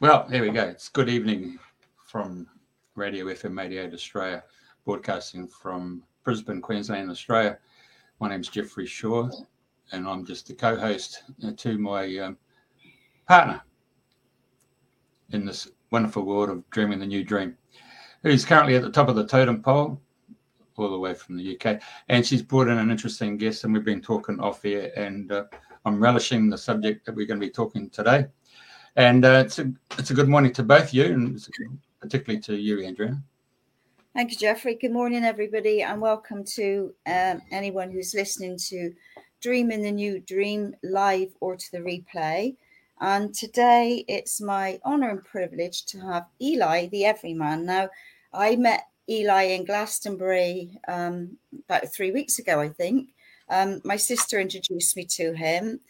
Well, here we go. It's good evening from Radio FM 88 Australia, broadcasting from Brisbane, Queensland, Australia. My name's Jeffrey Shaw, and I'm just the co host to my um, partner in this wonderful world of dreaming the new dream, who's currently at the top of the totem pole, all the way from the UK. And she's brought in an interesting guest, and we've been talking off air, and uh, I'm relishing the subject that we're going to be talking today. And uh, it's a it's a good morning to both you, and particularly to you, Andrena. Thank you, Jeffrey. Good morning, everybody, and welcome to um, anyone who's listening to Dream in the New Dream live or to the replay. And today it's my honour and privilege to have Eli, the Everyman. Now, I met Eli in Glastonbury um, about three weeks ago, I think. Um, my sister introduced me to him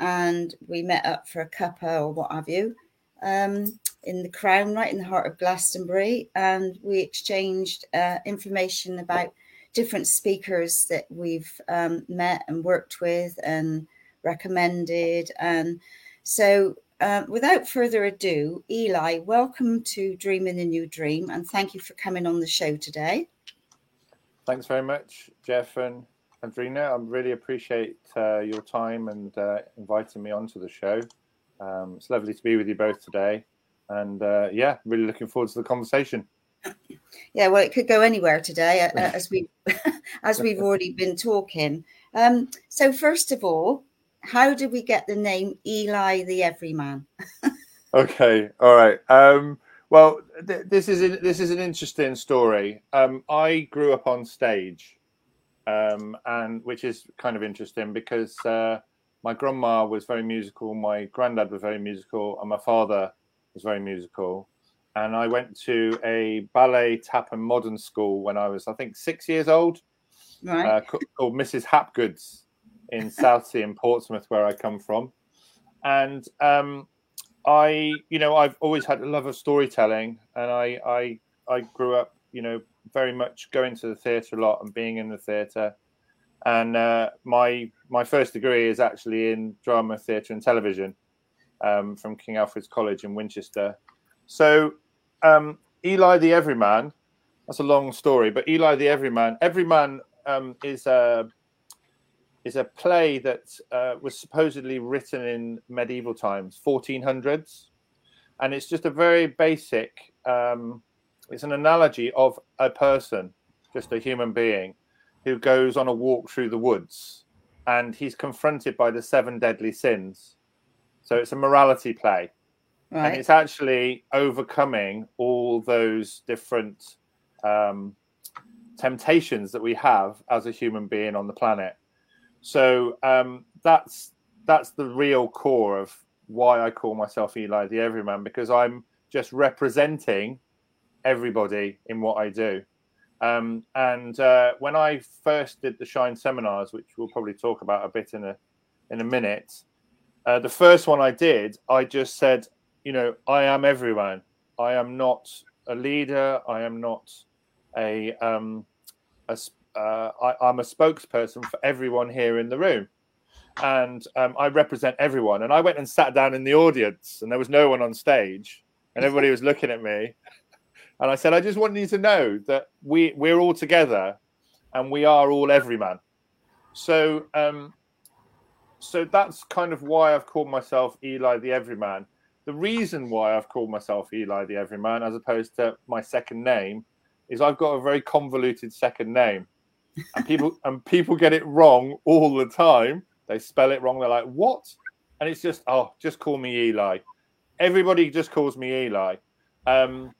and we met up for a cuppa or what have you um, in the Crown, right in the heart of Glastonbury, and we exchanged uh, information about different speakers that we've um, met and worked with and recommended. And so, uh, without further ado, Eli, welcome to Dream in the New Dream, and thank you for coming on the show today. Thanks very much, Jeff, and Andrena, I really appreciate uh, your time and uh, inviting me onto the show. Um, it's lovely to be with you both today, and uh, yeah, really looking forward to the conversation. Yeah, well, it could go anywhere today, uh, as we as we've already been talking. Um, so, first of all, how did we get the name Eli the Everyman? okay, all right. Um, well, th- this is a, this is an interesting story. Um, I grew up on stage um, and which is kind of interesting because uh, my grandma was very musical, my granddad was very musical, and my father was very musical. And I went to a ballet, tap, and modern school when I was, I think, six years old, right. uh, called Mrs. Hapgood's in Southsea in Portsmouth, where I come from. And um, I, you know, I've always had a love of storytelling, and I, I, I grew up, you know, very much going to the theatre a lot and being in the theatre. And uh, my my first degree is actually in drama, theatre, and television um, from King Alfred's College in Winchester. So um, Eli the Everyman, that's a long story, but Eli the Everyman, Everyman um, is a is a play that uh, was supposedly written in medieval times, 1400s, and it's just a very basic um, it's an analogy of a person, just a human being, who goes on a walk through the woods and he's confronted by the seven deadly sins. So it's a morality play. Right. And it's actually overcoming all those different um, temptations that we have as a human being on the planet. So um, that's that's the real core of why I call myself Eli the Everyman because I'm just representing everybody in what I do. Um, and uh, when I first did the Shine seminars, which we'll probably talk about a bit in a in a minute, uh, the first one I did, I just said, you know, I am everyone. I am not a leader. I am not a, um, a uh, I, am a spokesperson for everyone here in the room, and um, I represent everyone. And I went and sat down in the audience, and there was no one on stage, and everybody was looking at me. And I said, I just want you to know that we we're all together, and we are all everyman. So, um, so that's kind of why I've called myself Eli the Everyman. The reason why I've called myself Eli the Everyman, as opposed to my second name, is I've got a very convoluted second name, and people and people get it wrong all the time. They spell it wrong. They're like, "What?" And it's just, "Oh, just call me Eli." Everybody just calls me Eli. Um,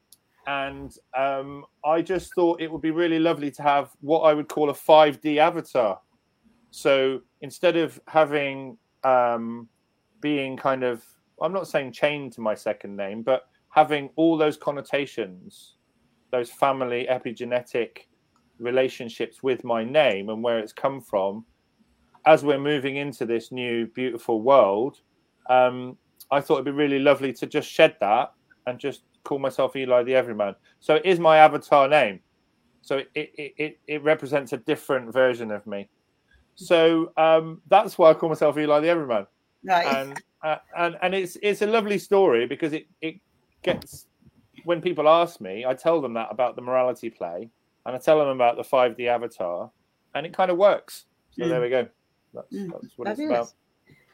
and um, I just thought it would be really lovely to have what I would call a 5D avatar. So instead of having um, being kind of, I'm not saying chained to my second name, but having all those connotations, those family epigenetic relationships with my name and where it's come from, as we're moving into this new beautiful world, um, I thought it'd be really lovely to just shed that and just call myself Eli the Everyman. So it is my avatar name. So it it, it, it represents a different version of me. So um, that's why I call myself Eli the Everyman. Right. And uh, and and it's it's a lovely story because it it gets when people ask me, I tell them that about the morality play, and I tell them about the 5D avatar, and it kind of works. So mm. there we go. That's, mm. that's what Fabulous. it's about.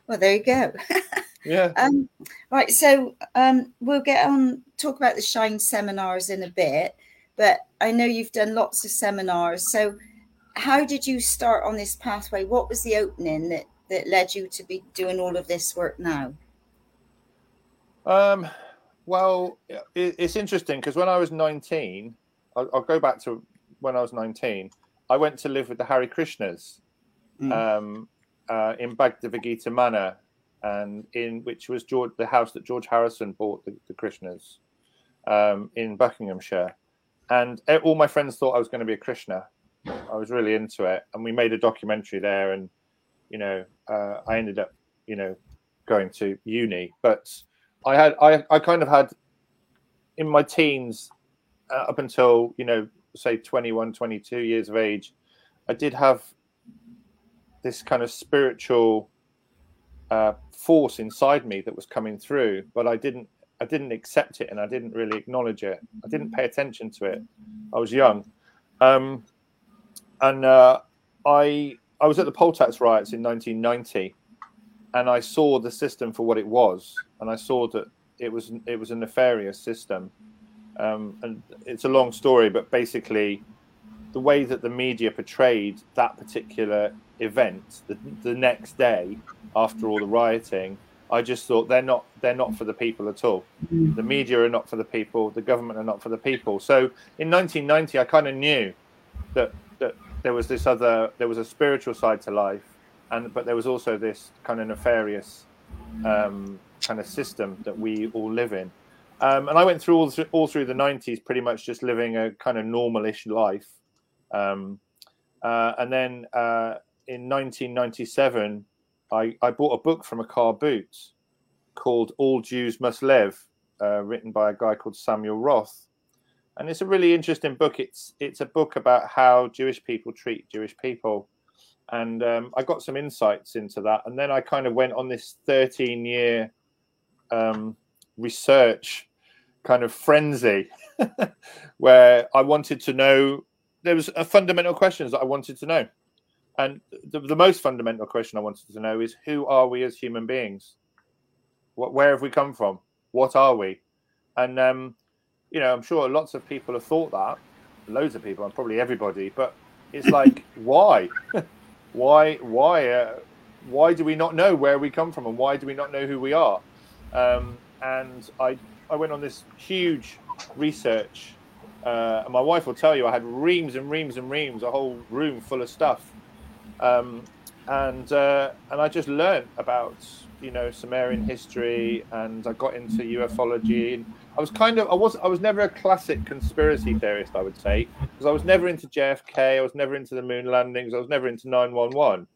Well, there you go. yeah. Um, right. So um, we'll get on talk about the Shine seminars in a bit, but I know you've done lots of seminars. So how did you start on this pathway? What was the opening that that led you to be doing all of this work now? Um, well, it, it's interesting because when I was 19, I'll, I'll, go back to when I was 19. I went to live with the Hari Krishnas mm. um, uh, in Bhaktivedanta Manor, and in which was George, the house that George Harrison bought the, the Krishnas um, in Buckinghamshire. And all my friends thought I was going to be a Krishna. I was really into it, and we made a documentary there. And you know, uh, I ended up, you know, going to uni. But I had, I, I kind of had in my teens, uh, up until you know, say 21, 22 years of age, I did have this kind of spiritual uh, force inside me that was coming through, but I didn't I didn't accept it and I didn't really acknowledge it. I didn't pay attention to it. I was young, um, and uh, I I was at the poll tax riots in 1990, and I saw the system for what it was, and I saw that it was it was a nefarious system. Um, and it's a long story, but basically, the way that the media portrayed that particular event the, the next day after all the rioting I just thought they're not they're not for the people at all. The media are not for the people. The government are not for the people. So in 1990, I kind of knew that that there was this other there was a spiritual side to life, and but there was also this kind of nefarious um, kind of system that we all live in. Um, and I went through all, all through the 90s, pretty much just living a kind of normalish life. Um, uh, and then uh, in 1997, I, I bought a book from a car boot called All Jews Must Live, uh, written by a guy called Samuel Roth. And it's a really interesting book. It's it's a book about how Jewish people treat Jewish people. And um, I got some insights into that. And then I kind of went on this 13 year um, research kind of frenzy where I wanted to know there was a fundamental questions that I wanted to know. And the, the most fundamental question I wanted to know is who are we as human beings? What, where have we come from? What are we? And, um, you know, I'm sure lots of people have thought that, loads of people, and probably everybody, but it's like, why? why, why, uh, why do we not know where we come from and why do we not know who we are? Um, and I, I went on this huge research uh, and my wife will tell you I had reams and reams and reams, a whole room full of stuff um, and uh, and I just learned about you know Sumerian history, and I got into ufology. And I was kind of I was I was never a classic conspiracy theorist, I would say, because I was never into JFK, I was never into the moon landings, I was never into nine one one.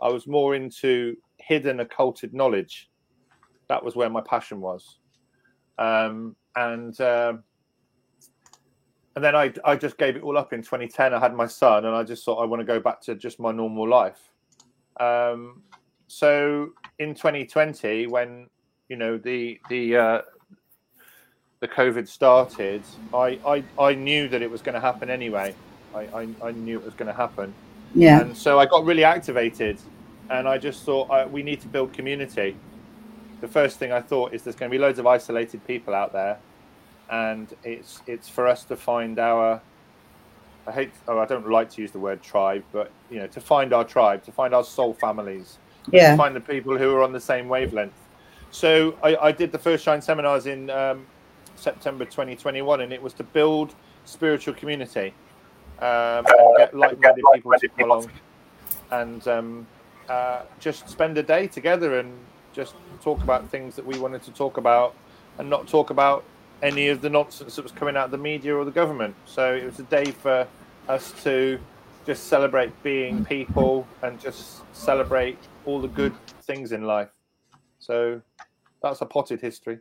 I was more into hidden occulted knowledge. That was where my passion was, um, and. Uh, and then I, I just gave it all up in 2010. I had my son, and I just thought I want to go back to just my normal life. Um, so in 2020, when you know the the uh, the COVID started, I, I I knew that it was going to happen anyway. I, I, I knew it was going to happen. Yeah. And so I got really activated, and I just thought I, we need to build community. The first thing I thought is there's going to be loads of isolated people out there and it's it's for us to find our I hate oh I don't like to use the word tribe, but you know, to find our tribe, to find our soul families, yeah, to find the people who are on the same wavelength. So I, I did the first Shine seminars in um, September 2021, and it was to build spiritual community um, and get like-minded people to come along and um, uh, just spend a day together and just talk about things that we wanted to talk about and not talk about any of the nonsense that was coming out of the media or the government. So it was a day for us to just celebrate being people and just celebrate all the good things in life. So that's a potted history.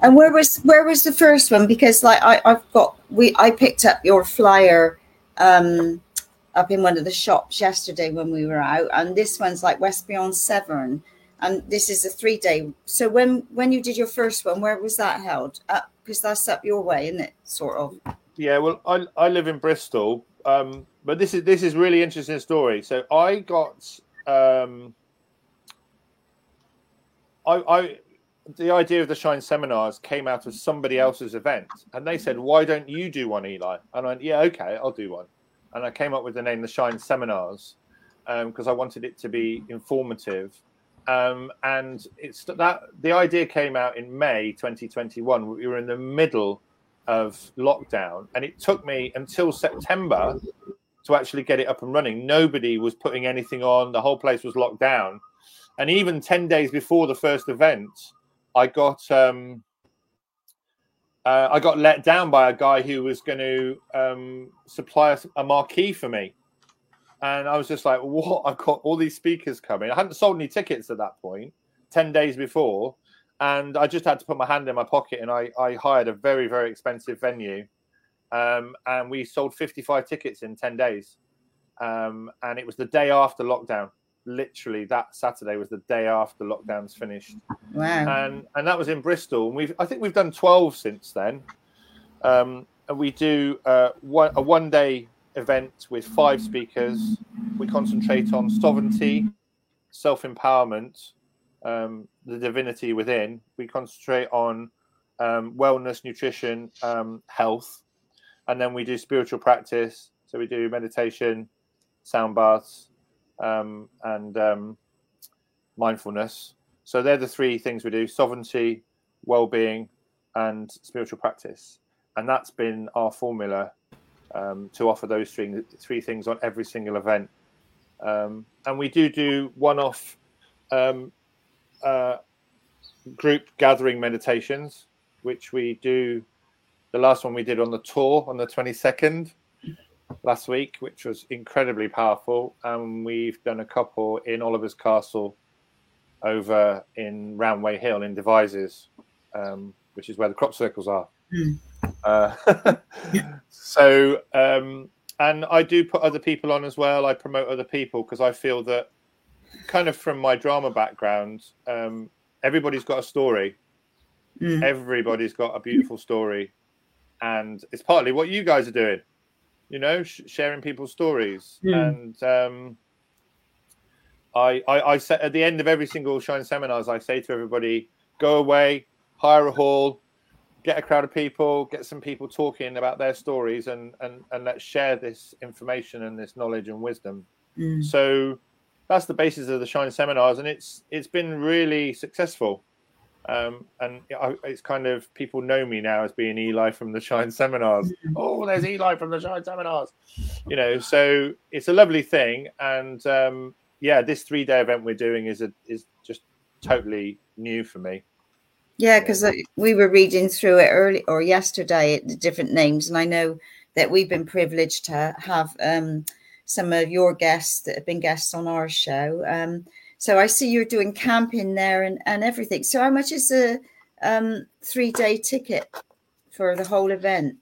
And where was where was the first one? Because like I, I've got we I picked up your flyer um up in one of the shops yesterday when we were out, and this one's like West Beyond Severn. And this is a three day. So when when you did your first one, where was that held? Because that's up your way, isn't it? Sort of. Yeah, well, I I live in Bristol, um, but this is this is really interesting story. So I got um, I, I the idea of the Shine seminars came out of somebody else's event, and they said, "Why don't you do one, Eli?" And I went, "Yeah, okay, I'll do one." And I came up with the name the Shine Seminars because um, I wanted it to be informative. Um, and it's that the idea came out in May 2021. We were in the middle of lockdown, and it took me until September to actually get it up and running. Nobody was putting anything on; the whole place was locked down. And even ten days before the first event, I got um, uh, I got let down by a guy who was going to um, supply a marquee for me, and I was just like, "What? I've got all these speakers coming. I hadn't sold any tickets at that point, ten days before, and I just had to put my hand in my pocket and I, I hired a very very expensive venue, um, and we sold fifty five tickets in ten days, um, and it was the day after lockdown. Literally, that Saturday was the day after lockdowns finished. Wow! And and that was in Bristol, and we've I think we've done twelve since then. Um, and we do uh, one, a one day event with five speakers. We concentrate on sovereignty, self empowerment, um, the divinity within. We concentrate on um, wellness, nutrition, um, health, and then we do spiritual practice. So we do meditation, sound baths, um, and um, mindfulness. So they're the three things we do: sovereignty, well-being, and spiritual practice. And that's been our formula um, to offer those three, three things on every single event. Um, and we do do one-off um, uh, group gathering meditations, which we do. The last one we did on the Tor on the 22nd last week, which was incredibly powerful. And we've done a couple in Oliver's Castle over in Roundway Hill in Devizes, um, which is where the crop circles are. Mm. Uh, so, um, and I do put other people on as well. I promote other people because I feel that, kind of from my drama background, um, everybody's got a story. Mm. Everybody's got a beautiful story, and it's partly what you guys are doing. You know, sh- sharing people's stories, mm. and um, I, I, I say at the end of every single Shine seminars, I say to everybody, go away, hire a hall, get a crowd of people, get some people talking about their stories, and and and let's share this information and this knowledge and wisdom. Mm. So that's the basis of the Shine seminars, and it's it's been really successful. Um, and it's kind of people know me now as being Eli from the Shine seminars. Mm. Oh, there's Eli from the Shine seminars, you know. So it's a lovely thing, and um, yeah, this three day event we're doing is a, is just totally new for me. Yeah, because we were reading through it early or yesterday, the different names, and I know that we've been privileged to have um, some of your guests that have been guests on our show. Um, so I see you're doing camping there and, and everything. So how much is a um, three day ticket for the whole event?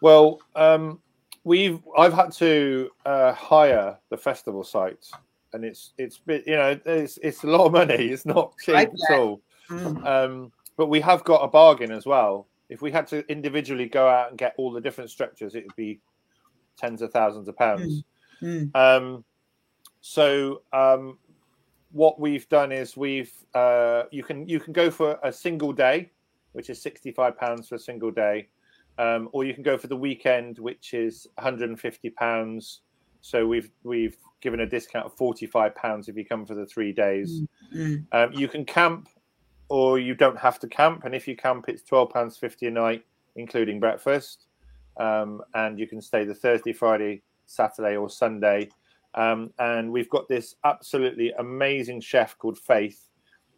Well, um, we've I've had to uh, hire the festival site, and it's it's you know it's it's a lot of money. It's not cheap at all. Mm. Um, but we have got a bargain as well. If we had to individually go out and get all the different structures, it would be tens of thousands of pounds. Mm. Um, so um, what we've done is we've uh, you can you can go for a single day, which is sixty five pounds for a single day, um, or you can go for the weekend, which is one hundred and fifty pounds. So we've we've given a discount of forty five pounds if you come for the three days. Mm. Um, you can camp or you don't have to camp. And if you camp, it's twelve pounds fifty a night, including breakfast. Um, and you can stay the Thursday, Friday, Saturday, or Sunday. Um, and we've got this absolutely amazing chef called Faith,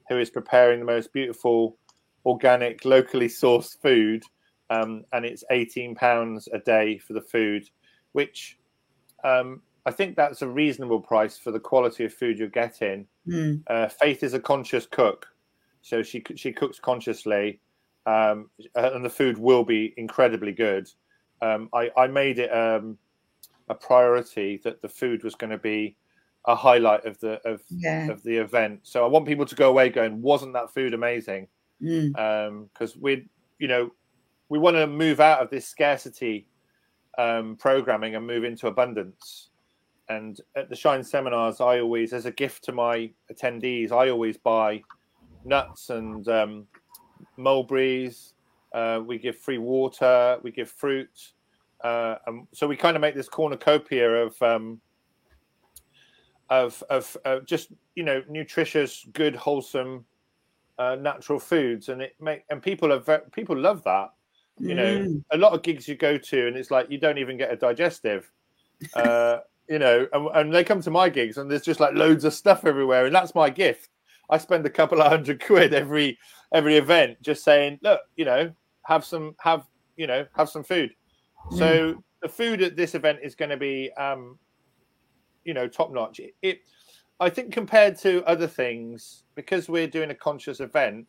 who is preparing the most beautiful, organic, locally sourced food. Um, and it's eighteen pounds a day for the food, which um, I think that's a reasonable price for the quality of food you're getting. Mm. Uh, Faith is a conscious cook, so she she cooks consciously, um, and the food will be incredibly good. Um, I, I made it um, a priority that the food was going to be a highlight of the of Yeah. of the event. So I want people to go away going, wasn't that food amazing? Mm. Because we, you know, we want to move out of this scarcity um, programming and move into abundance. And at the Shine seminars, I always, as a gift to my attendees, I always buy nuts and um, mulberries. Uh, we give free water. We give fruit. Uh, and so we kind of make this cornucopia of um, of of uh, just you know nutritious, good, wholesome, uh, natural foods, and it make and people are ve- people love that. You know, Mm. a lot of gigs you go to, and it's like you don't even get a digestive. Uh, you know, and, and they come to my gigs, and there's just like loads of stuff everywhere, and that's my gift. I spend a couple of hundred quid every every event just saying, look, you know, have some have you know have some food. So the food at this event is going to be, um, you know, top notch. It, it, I think, compared to other things, because we're doing a conscious event,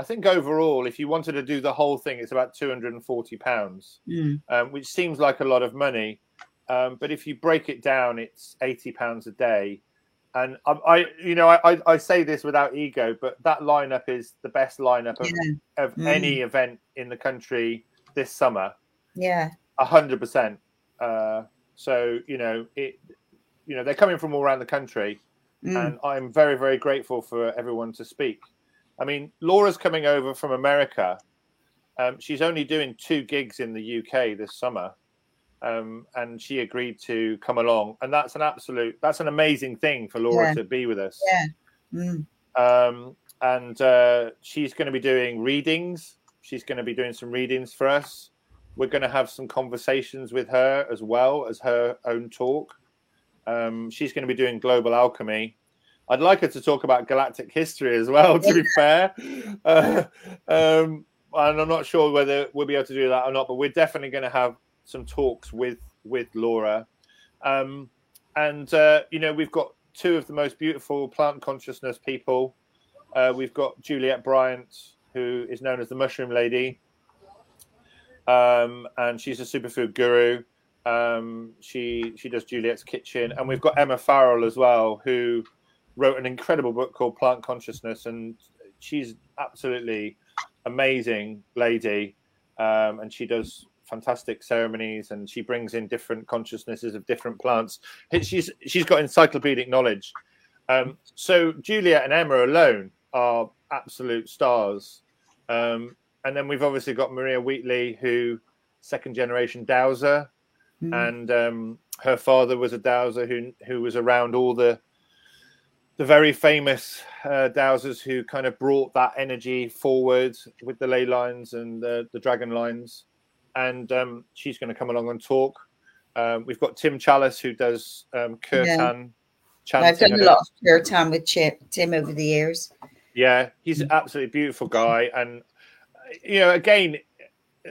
I think overall, if you wanted to do the whole thing, it's about two hundred and forty pounds, Mm. um, which seems like a lot of money. Um, but if you break it down, it's eighty pounds a day. And I, I you know, I, I, I say this without ego, but that lineup is the best lineup of, Yeah. of Mm. any event in the country this summer Yeah. a hundred percent. Uh, so you know it. You know they're coming from all around the country, Mm. and I'm very very grateful for everyone to speak. I mean, Laura's coming over from America. Um, she's only doing two gigs in the UK this summer, um, and she agreed to come along, and that's an absolute that's an amazing thing for Laura Yeah. to be with us. Yeah. Mm. Um, and uh, she's going to be doing readings. She's going to be doing some readings for us. We're going to have some conversations with her as well as her own talk. Um, she's going to be doing global alchemy. I'd like her to talk about galactic history as well. To be fair, uh, um, and I'm not sure whether we'll be able to do that or not. But we're definitely going to have some talks with with Laura. Um, and uh, you know, we've got two of the most beautiful plant consciousness people. Uh, we've got Juliet Bryant, who is known as the Mushroom Lady, um, and she's a superfood guru. Um, she she does Juliet's Kitchen, and we've got Emma Farrell as well, who wrote an incredible book called Plant Consciousness, and she's absolutely amazing lady, um, and she does fantastic ceremonies, and she brings in different consciousnesses of different plants. She's she's got encyclopedic knowledge. Um, so Juliet and Emma alone are absolute stars. Um, and then we've obviously got Maria Wheatley, who second generation dowser, Mm. and um, her father was a dowser who who was around all the the very famous uh, dowsers who kind of brought that energy forward with the ley lines and the, the dragon lines. And um, she's going to come along and talk. Um, we've got Tim Chalice who does um, kirtan. chanting. I've done a lot of kirtan with Chip, Tim over the years. Yeah, he's an absolutely beautiful guy, and you know, again,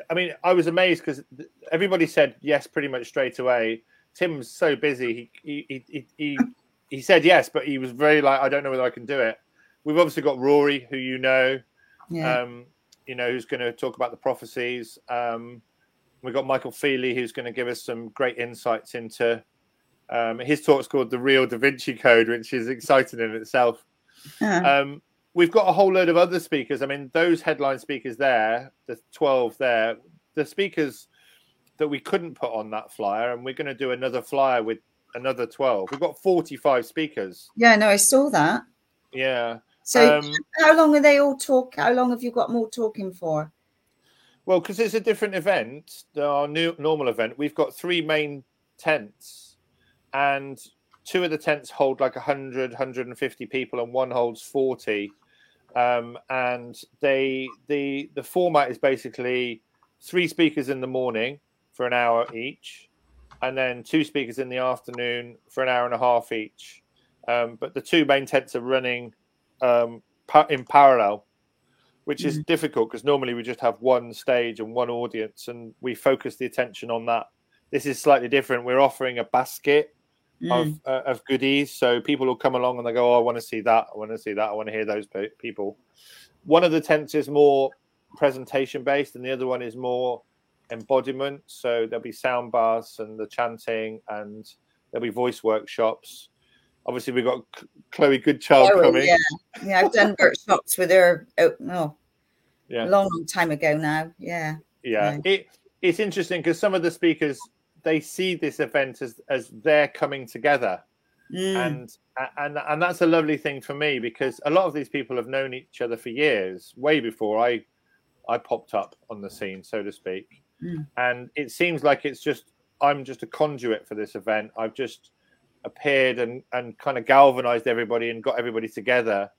I mean, I was amazed because everybody said yes pretty much straight away. Tim's so busy; he he he he, he said yes, but he was very like, I don't know whether I can do it. We've obviously got Rory, who you know, Yeah. um, you know, who's going to talk about the prophecies. Um, we've got Michael Feely, who's going to give us some great insights into. Um, his talk's called the Real Da Vinci Code, which is exciting in itself. Uh, Um, we've got a whole load of other speakers. I mean, those headline speakers there, the 12 there, the speakers that we couldn't put on that flyer, and we're going to do another flyer with another 12. We've got 45 speakers. yeah, no, I saw that. Yeah. So, Um, how long are they all talk? How long have you got more talking for? Well, because it's a different event, our new normal event, we've got three main tents, and two of the tents hold like 100, 150 people, and one holds 40. Um, and they the the format is basically three speakers in the morning for an hour each, and then two speakers in the afternoon for an hour and a half each. Um, but the two main tents are running um, in parallel, which is difficult because normally we just have one stage and one audience, and we focus the attention on that. This is slightly different. We're offering a basket Mm. of uh, of goodies. So people will come along and they go, "Oh, I want to see that. I want to see that. I want to hear those people." One of the tents is more presentation based, and the other one is more embodiment. So there'll be sound bars and the chanting, and there'll be voice workshops. Obviously we've got Chloe Goodchild Oh, coming. yeah, yeah. I've done workshops with her. Oh, oh, Yeah. a long, long time ago now. Yeah. yeah it it's interesting because some of the speakers they see this event as as they're coming together Mm, and and and that's a lovely thing for me because a lot of these people have known each other for years way before i i popped up on the scene so to speak Mm. and it seems like it's just i'm just a conduit for this event i've just appeared and and kind of galvanized everybody and got everybody together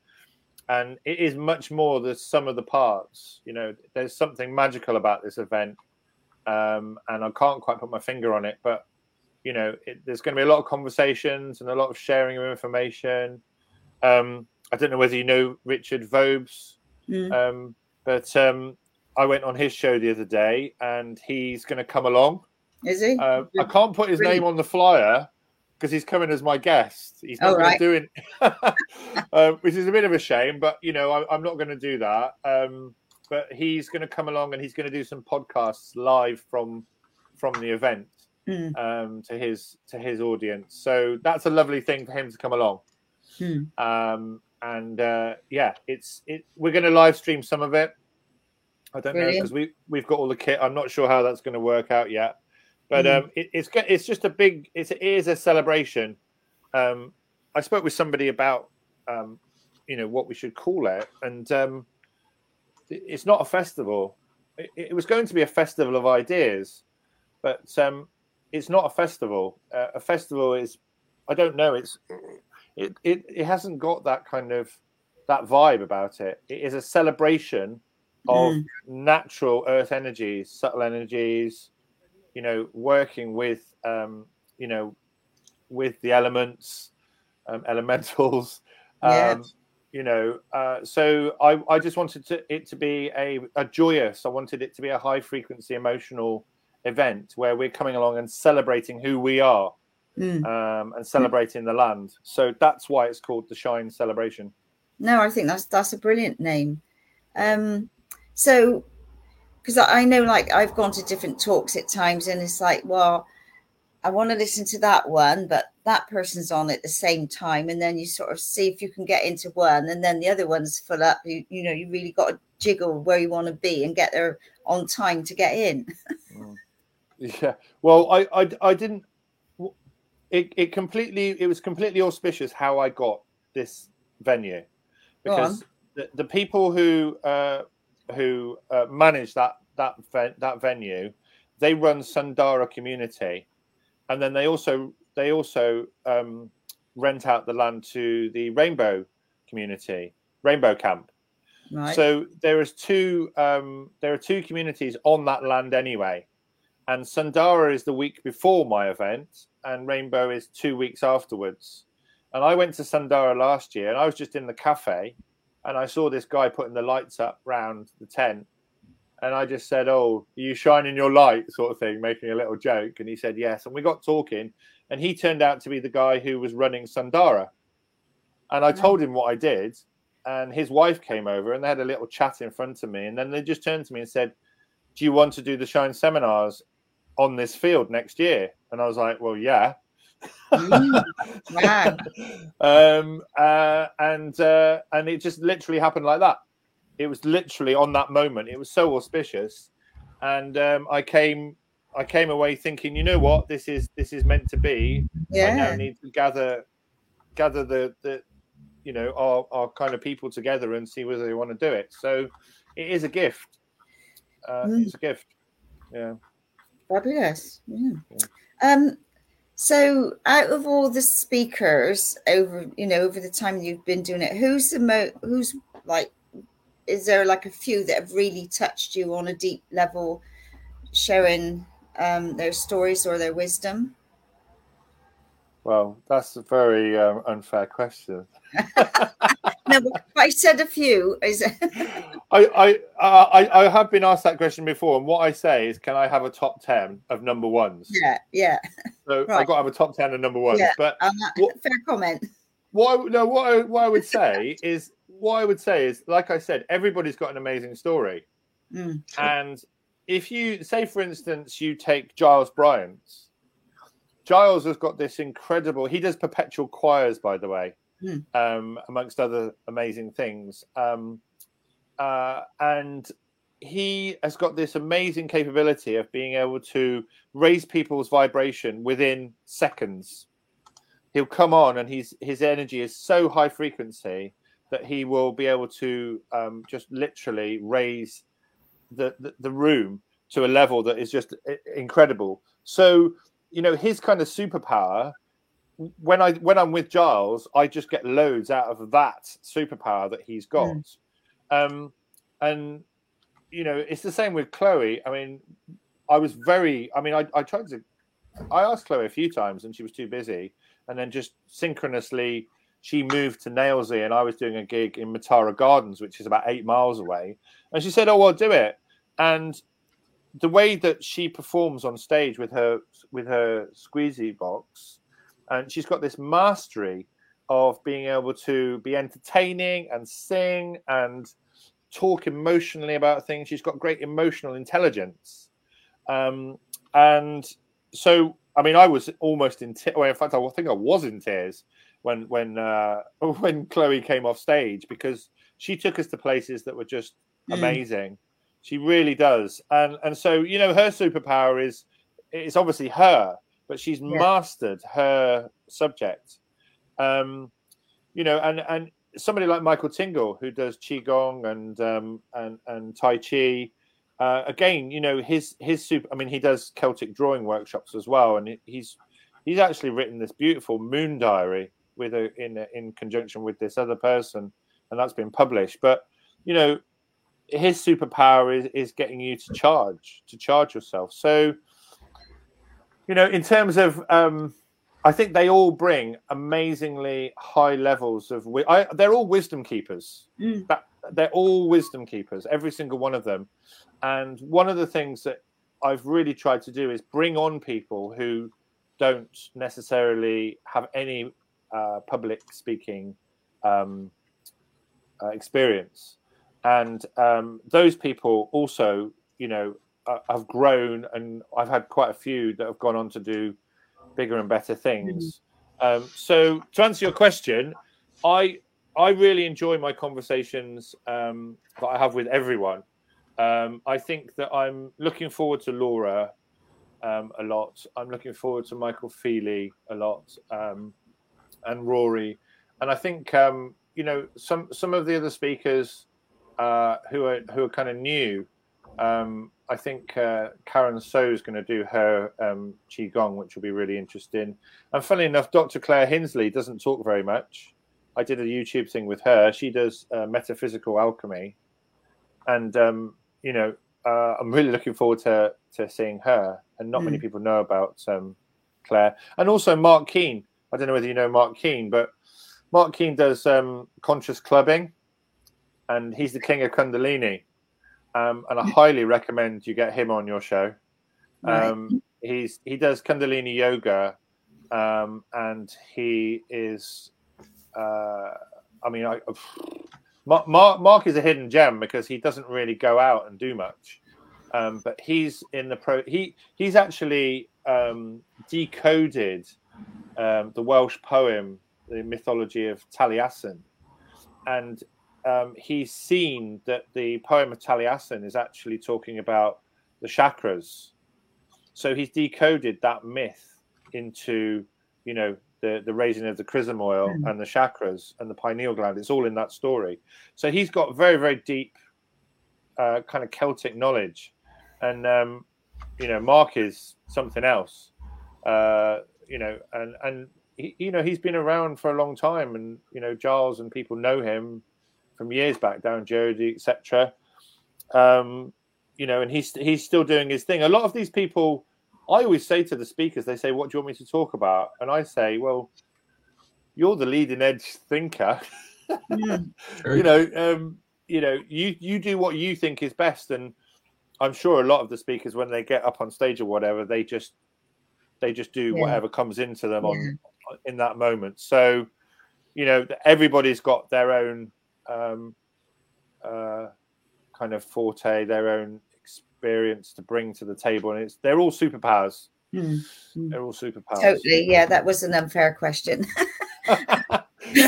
and it is much more the sum of the parts you know there's something magical about this event um, and i can't quite put my finger on it but you know it, there's going to be a lot of conversations and a lot of sharing of information um, i don't know whether you know richard vobes mm. um, but um, i went on his show the other day and he's going to come along Is he? uh, i can't put his Really? name on the flyer because he's coming as my guest he's not right. to do it uh, which is a bit of a shame but you know I, i'm not going to do that um, but he's going to come along and he's going to do some podcasts live from from the event Mm. um, to his to his audience. So that's a lovely thing for him to come along. Um, and uh, yeah, it's it. We're going to live stream some of it. I don't know because we we've got all the kit. I'm not sure how that's going to work out yet, but Mm. um, it, it's it's just a big. It's, it is a celebration. Um, I spoke with somebody about um, you know what we should call it, and um, it's not a festival. It, it was going to be a festival of ideas, but um, it's not a festival. Uh, a festival is, I don't know. It's it, it it hasn't got that kind of that vibe about it. It is a celebration of Mm. natural earth energies, subtle energies. You know, working with um, you know with the elements, um, elementals. Yeah. Um, you know, uh, so I, I just wanted to, it to be a, a joyous. I wanted it to be a high frequency emotional event where we're coming along and celebrating who we are Mm. um, and celebrating the land. So that's why it's called the Shine Celebration. No, I think that's that's a brilliant name. Um, so because I know, like, I've gone to different talks at times, and it's like, well, I want to listen to that one, but that person's on at the same time, and then you sort of see if you can get into one, and then the other one's full up. You you know, you really got to jiggle where you want to be and get there on time to get in. Yeah. Well, I, I, I didn't. It, it completely. It was completely auspicious how I got this venue, because the, the people who uh, who uh, manage that that ve- that venue, they run Sundara Community, and then they also they also um, rent out the land to the Rainbow Community, Rainbow Camp. Right. So there is two um, there are two communities on that land anyway, and Sundara is the week before my event, and Rainbow is two weeks afterwards. And I went to Sundara last year, and I was just in the cafe, and I saw this guy putting the lights up round the tent, and I just said, "Oh, are you shining your light?" sort of thing, making a little joke. And he said, "Yes." And we got talking, and he turned out to be the guy who was running Sundara. And I told him what I did, and his wife came over and they had a little chat in front of me and then they just turned to me and said do you want to do the shine seminars on this field next year and i was like well yeah. Wow. um uh and uh and it just literally happened like that it was literally on that moment it was so auspicious and um i came i came away thinking you know what this is this is meant to be Yeah. I now Yeah. need to gather gather the the you know our, our kind of people together and see whether they want to do it. So it is a gift. Uh, Mm. It's a gift. Yeah. Fabulous. Yeah. Um, so out of all the speakers over, you know, over the time you've been doing it, who's the mo who's like is there like a few that have really touched you on a deep level, sharing um their stories or their wisdom? Well, that's a very um, unfair question. No, I said a few. I I, uh, I I have been asked that question before, and what I say is, can I have a top ten of number ones? yeah, yeah. So I've got to have a top ten of number ones. Yeah. But Um, What- fair comment. what I, no, what I, what I would say is, what I would say is, like I said, everybody's got an amazing story. Mm, And if you say, for instance, you take Giles Bryant, Giles has got this incredible. He does perpetual choirs, by the way, Mm. um, amongst other amazing things. Um, uh, and he has got this amazing capability of being able to raise people's vibration within seconds. He'll come on, and he's his energy is so high frequency that he will be able to um, just literally raise the, the the room to a level that is just incredible. So you know his kind of superpower when I when I'm with Giles, I just get loads out of that superpower that he's got. Um, and you know, it's the same with Chloe. I mean, I was very. I mean, I, I tried to. I asked Chloe a few times, and she was too busy. And then just synchronously, she moved to Nailsea, and I was doing a gig in Matara Gardens, which is about eight miles away. And she said, "Oh, well, do it." And the way that she performs on stage with her with her squeezy box, and she's got this mastery of being able to be entertaining and sing and talk emotionally about things. She's got great emotional intelligence, um, and so I mean, I was almost in tears. Well, in fact, I think I was in tears when when uh, when Chloe came off stage because she took us to places that were just Mm. amazing. She really does, and and so you know, her superpower is it's obviously her, but she's Yeah. mastered her subject. Um, you know, and and somebody like Michael Tingle who does qigong and um, and and tai chi. Uh, again, you know his his super. I mean, he does Celtic drawing workshops as well, and he's he's actually written this beautiful moon diary with a in in conjunction with this other person, and that's been published. But you know, his superpower is is getting you to charge to charge yourself. So, you know, in terms of um, I think they all bring amazingly high levels of. wi- I, they're all wisdom keepers. Mm. That, they're all wisdom keepers, every single one of them. And one of the things that I've really tried to do is bring on people who don't necessarily have any uh, public speaking um, uh, experience, and um, those people also, you know, have grown, and I've had quite a few that have gone on to do bigger and better things. Um, so to answer your question, I I really enjoy my conversations um, that I have with everyone. Um, I think that I'm looking forward to Laura um, a lot. I'm looking forward to Michael Feely a lot, um, and Rory. And I think um, you know some some of the other speakers uh, who are who are kind of new. Um, I think uh, Karen So is going to do her um, qigong, which will be really interesting. And funnily enough, Dr. Claire Hinsley doesn't talk very much. I did a YouTube thing with her. She does uh, metaphysical alchemy, and um, you know, uh, I'm really looking forward to to seeing her. And not many Mm. people know about um, Claire, and also Mark Keane. I don't know whether you know Mark Keane, but Mark Keane does um, conscious clubbing, and he's the king of Kundalini. Um, and I highly recommend you get him on your show. Right. Um, he's he does Kundalini yoga, um, and he is. Uh, I mean, I, Mark, Mark Mark is a hidden gem because he doesn't really go out and do much, um, but he's in the pro. He he's actually um, decoded um, the Welsh poem, the mythology of Taliesin, and um, he's seen that the poem of Taliesin is actually talking about the chakras. So he's decoded that myth into, you know, the, the raising of the chrism oil Mm. and the chakras and the pineal gland. It's all in that story. So he's got very, very deep uh, kind of Celtic knowledge. And, um, you know, Mark is something else, uh, you know, and, and he, you know, he's been around for a long time and, you know, Giles and people know him from years back down Jody, etc. Um, you know, and he's he's still doing his thing. A lot of these people, I always say to the speakers, they say, "What do you want me to talk about?" And I say, "Well, you're the leading edge thinker. True. you know, um, you know, you you do what you think is best." And I'm sure a lot of the speakers, when they get up on stage or whatever, they just they just do Yeah. whatever comes into them on in that moment. So, you know, everybody's got their own um, uh, kind of forte, their own experience to bring to the table, and it's they're all superpowers. Mm, mm. They're all superpowers. Totally. Yeah, that was an unfair question.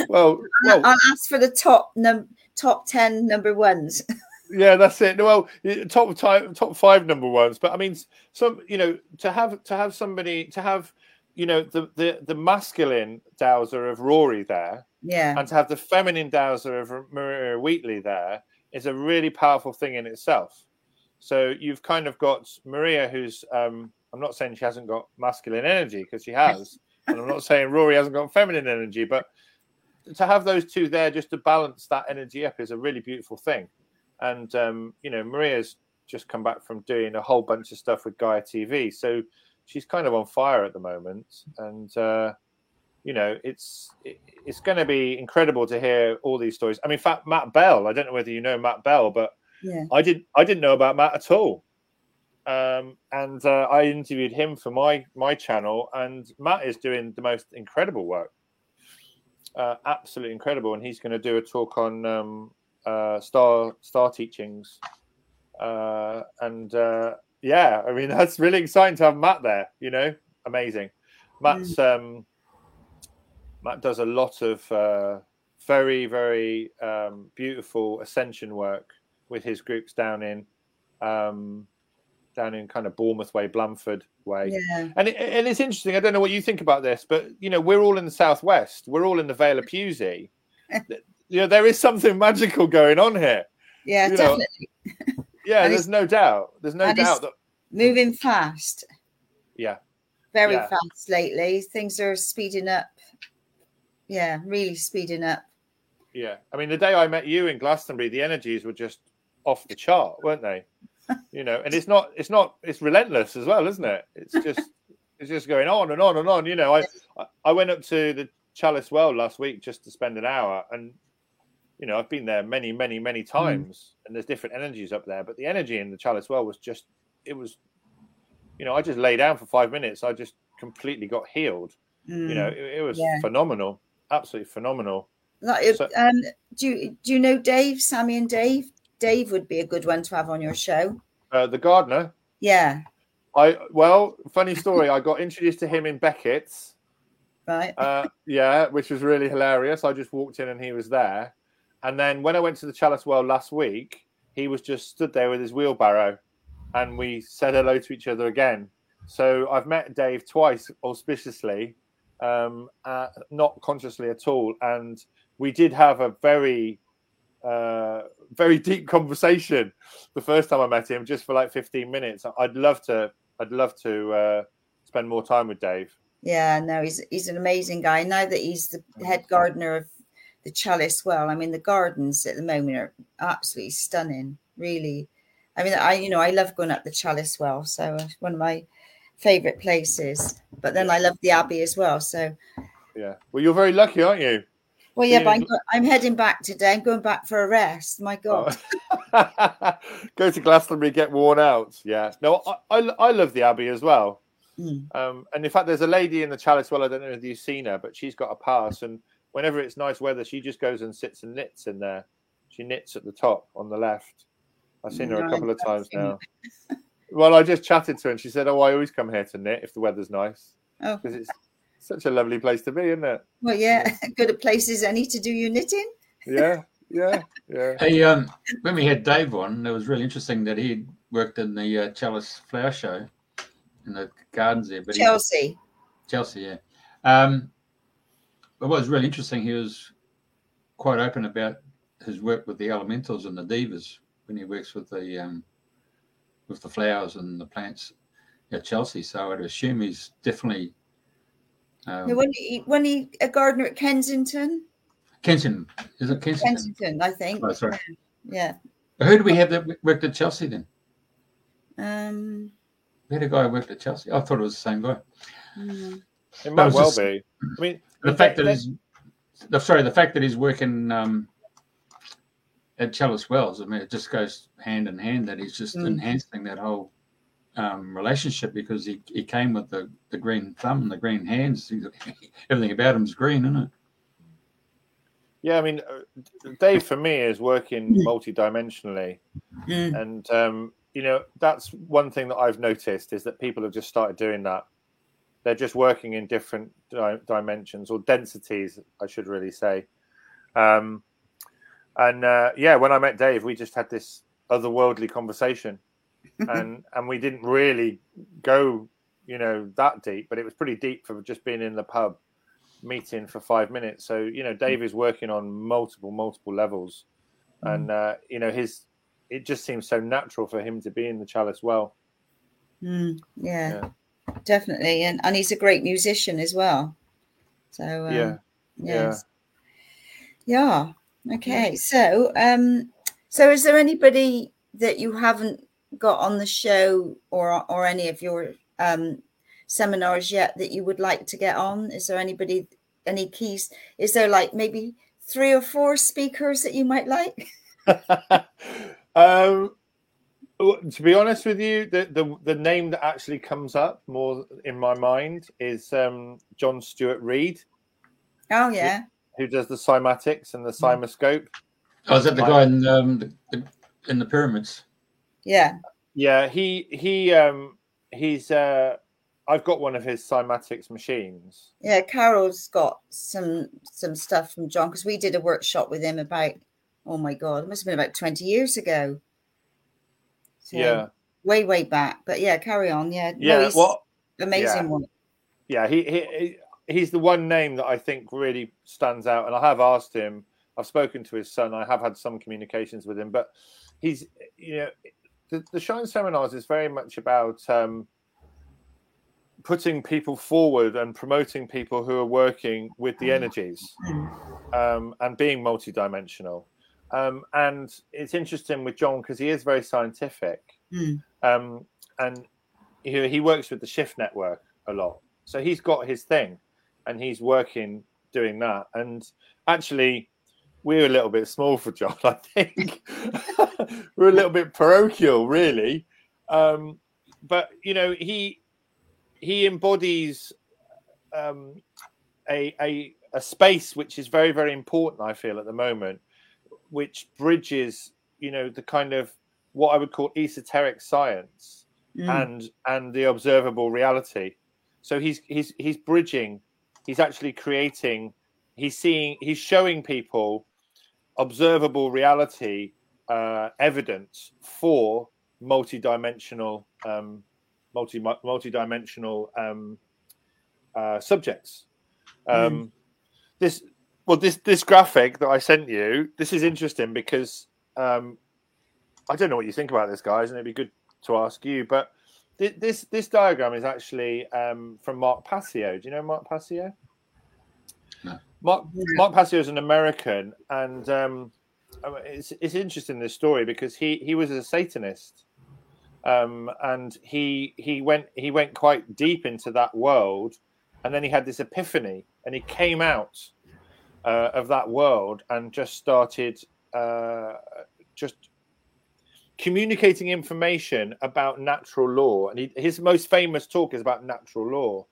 well, well, I'll ask for the top num top ten number ones. yeah, that's it. Well, top time, top five number ones. But I mean, some you know, to have to have somebody to have you know the the the masculine dowser of Rory there, Yeah. and to have the feminine dowser of Maria Wheatley there is a really powerful thing in itself. So you've kind of got Maria, who's um, I'm not saying she hasn't got masculine energy because she has, and I'm not saying Rory hasn't got feminine energy, but to have those two there just to balance that energy up is a really beautiful thing. And um, you know, Maria's just come back from doing a whole bunch of stuff with Gaia TV, so she's kind of on fire at the moment, and. Uh, you know, it's it, it's going to be incredible to hear all these stories. I mean, fact, Matt Bell. I don't know whether you know Matt Bell, but Yeah. I didn't I didn't know about Matt at all. Um, and uh, I interviewed him for my my channel, and Matt is doing the most incredible work. Uh, absolutely incredible, and he's going to do a talk on um, uh, star star teachings. Uh, and uh, yeah, I mean that's really exciting to have Matt there. You know, amazing. Matt's um, Matt does a lot of uh, very very um, beautiful ascension work with his groups down in um, down in kind of Bournemouth way, Blandford way. Yeah. And it, and it's interesting. I don't know what you think about this, but you know, we're all in the southwest. We're all in the Vale of Pewsey. you know, there is something magical going on here. Yeah, You know, definitely. Yeah, And there's no doubt. There's no doubt that. Moving fast. Yeah, Very Yeah. fast lately. Things are speeding up. Yeah, really speeding up. yeah. I mean, the day I met you in Glastonbury, the energies were just off the chart, weren't they? You know, and it's not. It's not. It's relentless as well, isn't it? It's just. it's just going on and on and on. You know, I I- I went up to the Chalice Well last week just to spend an hour, and you know, I've been there many, many, many mm. times, and there's different energies up there. But the energy in the Chalice Well was just, it was, you know, I just lay down for five minutes. I just completely got healed. You know, it, it was Yeah. phenomenal, absolutely phenomenal. Like, So- um, do you do you know Dave, Sammy, and Dave? Dave would be a good one to have on your show. Uh, the gardener, Yeah, I well, funny story. I got introduced to him in Beckett's. right. Uh, yeah, which was really hilarious. I just walked in and he was there. And then when I went to the Chalice Well last week, he was just stood there with his wheelbarrow and we said hello to each other again. So I've met Dave twice auspiciously, um, uh, not consciously at all. And we did have a very, uh, very deep conversation the first time I met him, just for like 15 minutes. I'd love to, I'd love to uh, spend more time with Dave. Yeah, no, he's he's an amazing guy. Now that he's the head gardener of the Chalice Well, I mean the gardens at the moment are absolutely stunning. Really, I mean, I you know I love going up the Chalice Well, so it's one of my favorite places. But then I love the Abbey as well. So Yeah. Well, you're very lucky, aren't you? well, yeah, but I'm, go- I'm heading back today. I'm going back for a rest. My God, Oh. Go to Glastonbury, get worn out. Yeah. No, I, I, I love the Abbey as well. Mm. Um, and in fact, there's a lady in the Chalice Well. I don't know if you've seen her, but she's got a pass. And whenever it's nice weather, she just goes and sits and knits in there. She knits at the top on the left. I've seen her a couple of times now. Well, I just chatted to her and she said, Oh, I always come here to knit if the weather's nice. Oh. Because it's such a lovely place to be, isn't it? well, yeah, good at places any to do your knitting. Yeah. Yeah. Yeah. Hey, um, when we had Dave on, it was really interesting that he worked in the uh, Chalice Flower Show in the gardens there. But he- Chelsea. Chelsea, yeah. Um, but what was really interesting, he was quite open about his work with the elementals and the devas when he works with the um, with the flowers and the plants at Chelsea. So I'd assume he's definitely um, when he when he a gardener at Kensington, Kensington. Is it Kensington? Kensington, I think. Oh, sorry. Yeah. Who do we have that worked at Chelsea then? Um. We had a guy who worked at Chelsea. I thought it was the same guy. hmm. It might well just- be. I mean, The But fact that that- he's, the, sorry, the fact that he's working um, at Chalice Wells, I mean, it just goes hand in hand that he's just Mm. enhancing that whole um, relationship because he, he came with the, the green thumb and the green hands. Everything about him's green, isn't it? Yeah, I mean, uh, Dave for me is working multi-dimensionally, Mm. and um, you know that's one thing that I've noticed is that people have just started doing that. They're just working in different di- dimensions or densities, I should really say. Um, and uh, yeah, when I met Dave, we just had this otherworldly conversation, and and we didn't really go, you know, that deep, but it was pretty deep for just being in the pub meeting for five minutes. So you know, Dave is working on multiple multiple levels, and uh, you know his it just seems so natural for him to be in the chalice well. Mm, yeah, yeah, definitely, and and he's a great musician as well. So um, yeah, yes. yeah, yeah. Okay, yeah. so um, so is there anybody that you haven't got on the show or or any of your um seminars yet that you would like to get on? Is there anybody any keys? Is there like maybe three or four speakers that you might like? um to be honest with you, the, the the name that actually comes up more in my mind is um, John Stuart Reid. Oh yeah, who, who does the cymatics and the CymaScope? Oh, is that the guy in um, the, in the pyramids? Yeah, yeah. He he um he's uh I've got one of his cymatics machines. Yeah, Carol's got some some stuff from John because we did a workshop with him about oh my god, it must have been about twenty years ago. So yeah. Way, way back. But yeah, carry on. Yeah. Yeah. No, well, amazing yeah. one. Yeah. He, he, he's the one name that I think really stands out. And I have asked him, I've spoken to his son, I have had some communications with him, but he's, you know, the, the Shine seminars is very much about um, putting people forward and promoting people who are working with the energies um, and being multidimensional. Um, and it's interesting with John because he is very scientific, mm. um, and he, he works with the Shift Network a lot. So he's got his thing, and he's working doing that. And actually, we're a little bit small for John. I think we're a little bit parochial, really. Um, but you know, he he embodies um, a, a a space which is very very important. I feel at the moment which bridges, you know, the kind of what I would call esoteric science mm. and and the observable reality. So he's he's he's bridging. He's actually creating. He's seeing. He's showing people observable reality uh, evidence for multi-dimensional um, multi multi-dimensional um, uh, subjects. Um, mm. This well, this this graphic that I sent you, this is interesting because um, I don't know what you think about this, guys, and it'd be good to ask you. But th- this this diagram is actually um, from Mark Passio. Do you know Mark Passio? No. Mark Mark Passio is an American, and um, it's it's interesting this story because he he was a Satanist, um, and he he went he went quite deep into that world, and then he had this epiphany, and he came out uh, of that world and just started uh, just communicating information about natural law. And he, his most famous talk is about natural law.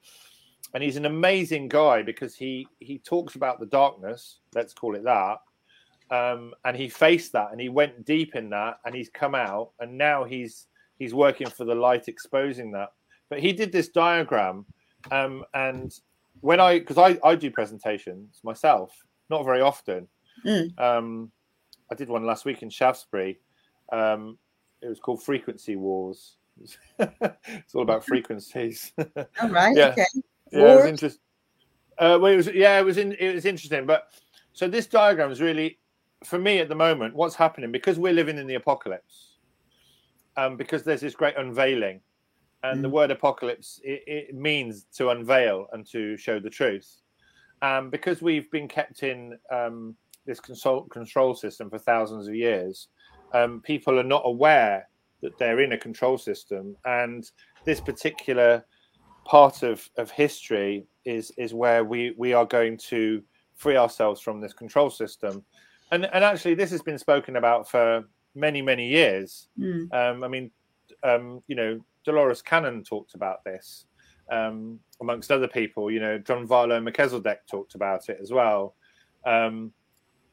And he's an amazing guy because he he talks about the darkness, let's call it that, um, and he faced that and he went deep in that and he's come out and now he's he's working for the light, exposing that. But he did this diagram, um, and when I because I, I do presentations myself, not very often. Mm. Um, I did one last week in Shaftesbury. Um, it was called Frequency Wars. it's all about frequencies. all right. yeah. Okay. Yeah, it was interesting. Uh, well, it was yeah, it was in, it was interesting. But so this diagram is really, for me at the moment, what's happening because we're living in the apocalypse, um, because there's this great unveiling, and mm. the word apocalypse it, it, means to unveil and to show the truth. Um, because we've been kept in um, this console, control system for thousands of years, um, people are not aware that they're in a control system, and this particular part of, of history is is where we we are going to free ourselves from this control system, and and actually this has been spoken about for many many years. Mm. Um, I mean, um, you know, Dolores Cannon talked about this um, amongst other people. You know, Drunvalo Melchizedek talked about it as well. Um,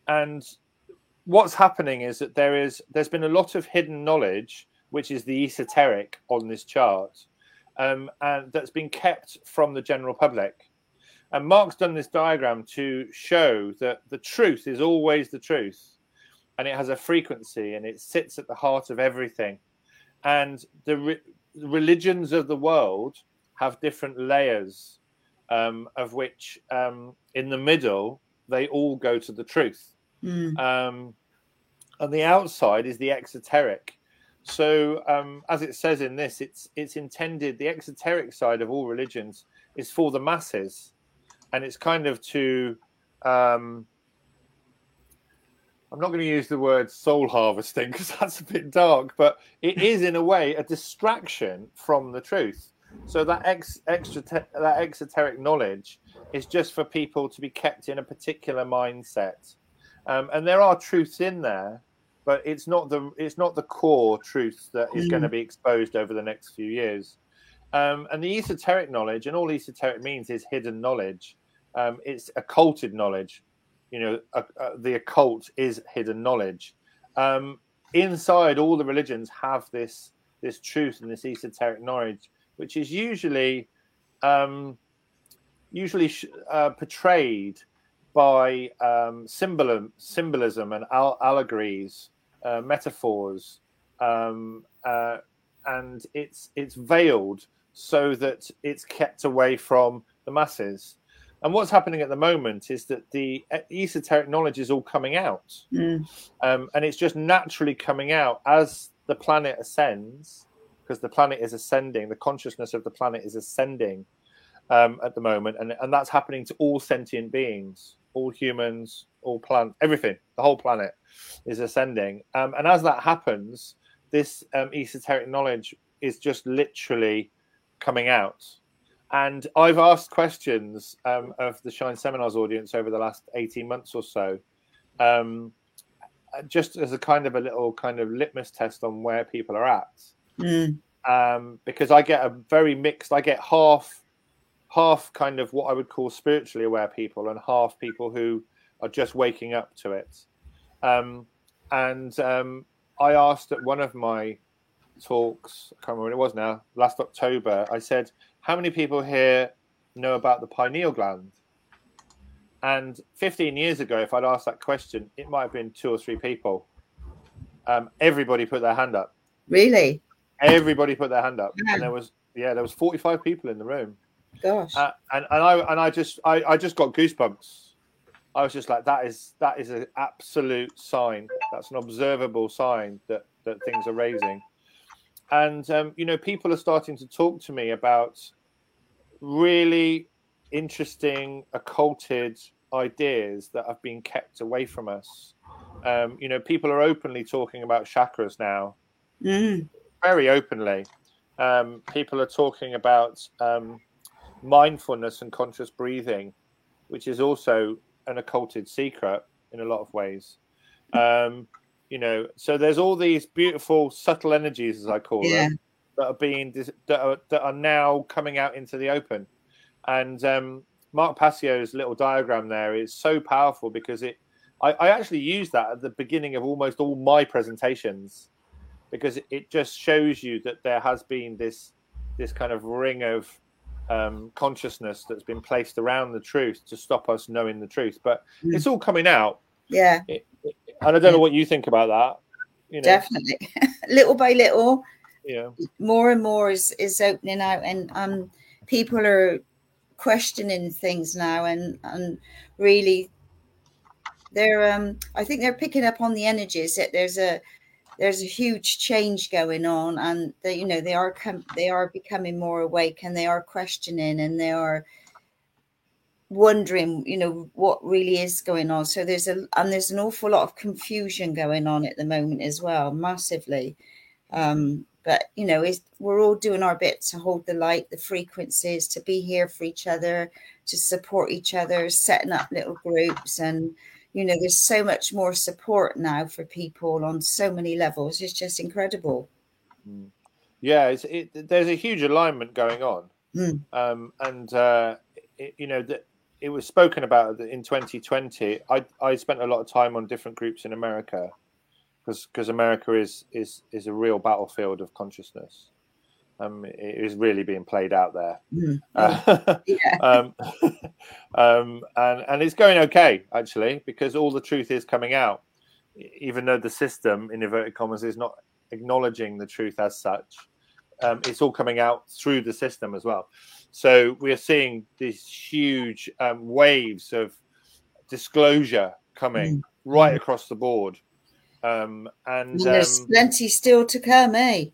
and what's happening is that there is there's been a lot of hidden knowledge, which is the esoteric on this chart. um, and that's been kept from the general public. And Mark's done this diagram to show that the truth is always the truth, and it has a frequency, and it sits at the heart of everything. And the religions of the world have different layers, um, of which um, in the middle they all go to the truth. Mm. Um, on the outside is the exoteric. So, um, as it says in this, it's it's intended. The exoteric side of all religions is for the masses, and it's kind of to. I'm not going to use the word soul harvesting because that's a bit dark, but it is in a way a distraction from the truth. So that ex, extra that exoteric knowledge is just for people to be kept in a particular mindset, um, and there are truths in there, but it's not the it's not the core truth that is Mm. going to be exposed over the next few years. Um, and the esoteric knowledge, and all esoteric means is hidden knowledge. Um, it's occulted knowledge. You know, uh, uh, the occult is hidden knowledge. Um, inside all the religions have this this truth and this esoteric knowledge, which is usually um, usually uh, portrayed by um, symbolism, symbolism and al- allegories, uh, metaphors, um, uh, and it's it's veiled so that it's kept away from the masses. And what's happening at the moment is that the esoteric knowledge is all coming out, Mm. um, and it's just naturally coming out as the planet ascends, because the planet is ascending. The consciousness of the planet is ascending um, at the moment, and and that's happening to all sentient beings, all humans, all plants, everything. The whole planet is ascending, um, and as that happens, this um, esoteric knowledge is just literally coming out. And I've asked questions um, of the Shine Seminars audience over the last 18 months or so, um, just as a kind of a little kind of litmus test on where people are at. Mm. Um, because I get a very mixed, I get half, half kind of what I would call spiritually aware people, and half people who are just waking up to it. Um, and um, I asked at one of my talks, I can't remember when it was now, last October, I said, How many people here know about the pineal gland? And 15 years ago, if I'd asked that question, it might have been two or three people. Um, everybody put their hand up. Really? Everybody put their hand up, Yeah. and there was yeah, there was 45 people in the room, Gosh. uh, and and I and I just I, I just got goosebumps. I was just like, that is that is an absolute sign. That's an observable sign that that things are raising, and um, you know, people are starting to talk to me about really interesting occulted ideas that have been kept away from us. Um, you know, people are openly talking about chakras now Mm. very openly. Um, people are talking about um, mindfulness and conscious breathing, which is also an occulted secret in a lot of ways. You know, so there's all these beautiful subtle energies, as I call Yeah. them, that are being that are, that are now coming out into the open. And um, Mark Passio's little diagram there is so powerful because it. I, I actually use that at the beginning of almost all my presentations because it- it just shows you that there has been this this kind of ring of um, consciousness that's been placed around the truth to stop us knowing the truth. But Mm. it's all coming out, Yeah, and I don't know what you think about that. You know, definitely. little by little, yeah, more and more is is opening out, and um, people are questioning things now, and and really, they're um, I think they're picking up on the energies that there's a there's a huge change going on, and they you know they are com- they are becoming more awake, and they are questioning, and they are wondering you know what really is going on. So there's a and there's an awful lot of confusion going on at the moment as well massively. Um but you know it's, we're all doing our bit to hold the light the frequencies to be here for each other to support each other setting up little groups. And you know there's so much more support now for people on so many levels. It's just incredible. Yeah. It's, it, there's a huge alignment going on, Mm. um, and uh, it, you know that it was spoken about in 2020. I I spent a lot of time on different groups in America because because America is is is a real battlefield of consciousness. Um, it is really being played out there, Mm. uh, Yeah. um, um, and and it's going okay actually because all the truth is coming out, even though the system, in inverted commas, is not acknowledging the truth as such. Um, it's all coming out through the system as well. So we are seeing these huge um, waves of disclosure coming right across the board. Um, and And there's um, plenty still to come, eh?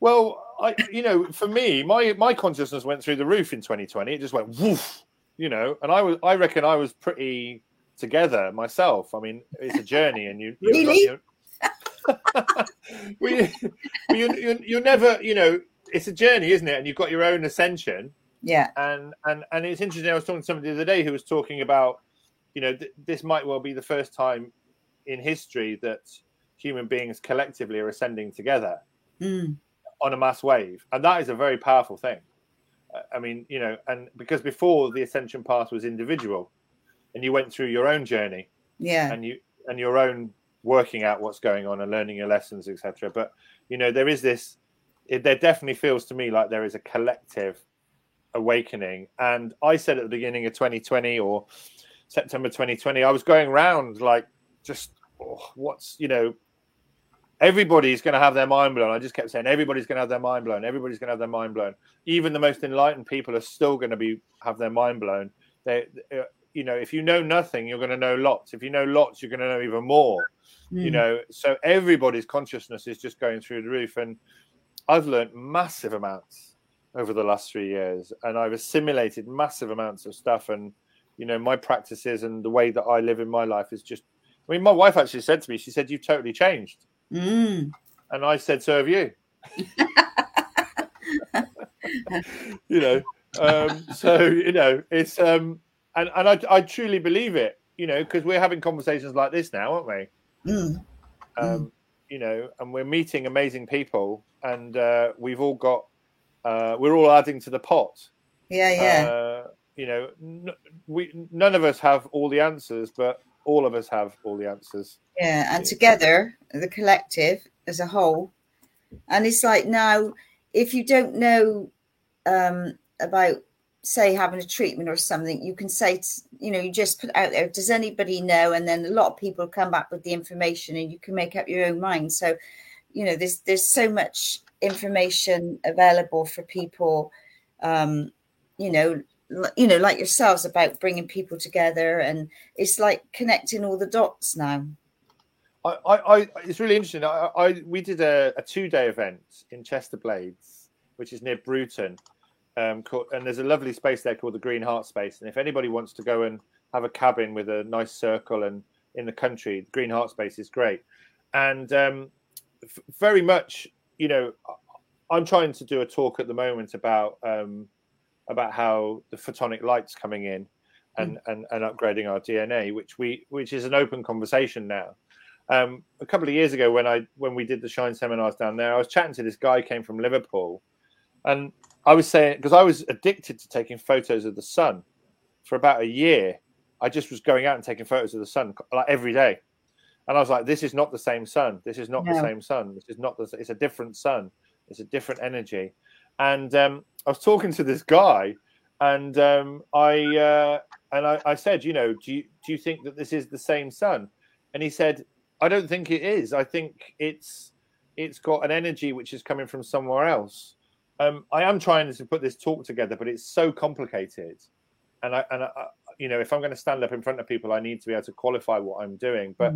well, I, you know, for me, my my consciousness went through the roof in 2020. It just went woof, you know, and I was, I reckon, I was pretty together myself. I mean, it's a journey, and you, you Really? you, well, you, you, you, you're never, you know, it's a journey, isn't it? And you've got your own ascension, Yeah. and and and it's interesting. I was talking to somebody the other day who was talking about, you know, th- this might well be the first time in history that human beings collectively are ascending together Mm. on a mass wave, and that is a very powerful thing. Uh, I mean, you know, and because before the ascension path was individual, and you went through your own journey Yeah. and you and your own working out what's going on and learning your lessons, etc. But you know, there is this. It, there definitely feels to me like there is a collective awakening, and I said at the beginning of 2020 or September 2020, I was going around like just oh, what's you know everybody's going to have their mind blown. I just kept saying everybody's going to have their mind blown. Everybody's going to have their mind blown. Even the most enlightened people are still going to be have their mind blown. They, uh, you know, if you know nothing, you're going to know lots. If you know lots, you're going to know even more. You Mm. know, so everybody's consciousness is just going through the roof. And I've learned massive amounts over the last three years, and I've assimilated massive amounts of stuff. And you know, my practices and the way that I live in my life is just. I mean, my wife actually said to me, she said, "You've totally changed." Mm. And I said, so have you. you know, um, so, you know, it's, um, and, and I, I truly believe it, you know, because we're having conversations like this now, aren't we? Mm. Um, You know, and we're meeting amazing people and uh, we've all got, uh, we're all adding to the pot. Yeah. Yeah. Uh, you know, n- we, none of us have all the answers, but all of us have all the answers. Yeah, and together, the collective as a whole. And it's like now, if you don't know um, about, say, having a treatment or something, you can say, t- you know, you just put out there, does anybody know? And then a lot of people come back with the information and you can make up your own mind. So, you know, there's there's so much information available for people, um, you know, you know, like yourselves about bringing people together, and it's like connecting all the dots now. I, I, I it's really interesting. I, I we did a, a two day event in Chester Blades, which is near Bruton, um, called, and there's a lovely space there called the Green Heart Space. And if anybody wants to go and have a cabin with a nice circle and in the country, the Green Heart Space is great. And um, very much, you know, I'm trying to do a talk at the moment about um, about how the photonic light's coming in and, and, and upgrading our DNA, which we which is an open conversation now um, a couple of years ago when I when we did the Shine seminars down there, I was chatting to this guy who came from Liverpool, and I was saying because I was addicted to taking photos of the sun for about a year. I just was going out and taking photos of the sun like every day, and I was like, "This is not the same sun. This is not the same sun. This is not the. It's a different sun. It's a different energy." And um, I was talking to this guy, and um, I uh, and I, I said, "You know, do you do you think that this is the same sun?" And he said, I don't think it is. I think it's it's got an energy which is coming from somewhere else. Um, I am trying to put this talk together, but it's so complicated, and I and I- you know, if I'm going to stand up in front of people, I need to be able to qualify what I'm doing. But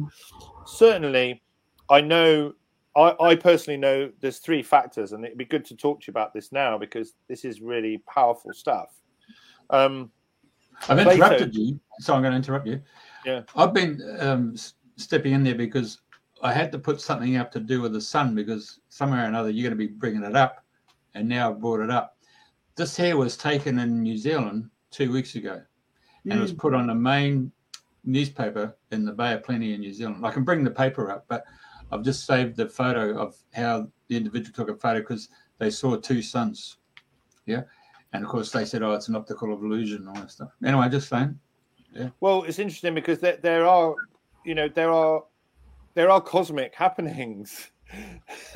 certainly, I know. I, I personally know there's three factors, and it'd be good to talk to you about this now because this is really powerful stuff. Um, I've Plato- interrupted you, so I'm going to interrupt you. Yeah. I've been um, stepping in there because I had to put something up to do with the sun because somewhere or another you're going to be bringing it up, and now I've brought it up. This hair was taken in New Zealand two weeks ago, and it was put on the main newspaper in the Bay of Plenty in New Zealand. I can bring the paper up, but I've just saved the photo of how the individual took a photo because they saw two suns. Yeah. And of course, they said, "Oh, it's an optical illusion," and all that stuff. Anyway, just saying. Yeah. Well, it's interesting because there, there are, you know, there are there are cosmic happenings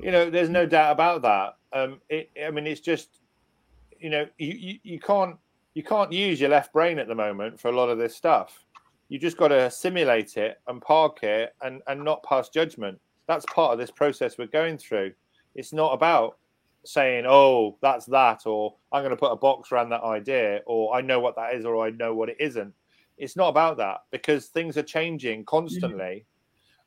you know, there's no doubt about that. Um, it, I mean, it's just, you know, you, you, you can't you can't use your left brain at the moment for a lot of this stuff. You just got to assimilate it and park it and and not pass judgment. That's part of this process we're going through. It's not about saying, "Oh, that's that," or "I'm going to put a box around that idea," or "I know what that is," or "I know what it isn't." It's not about that because things are changing constantly.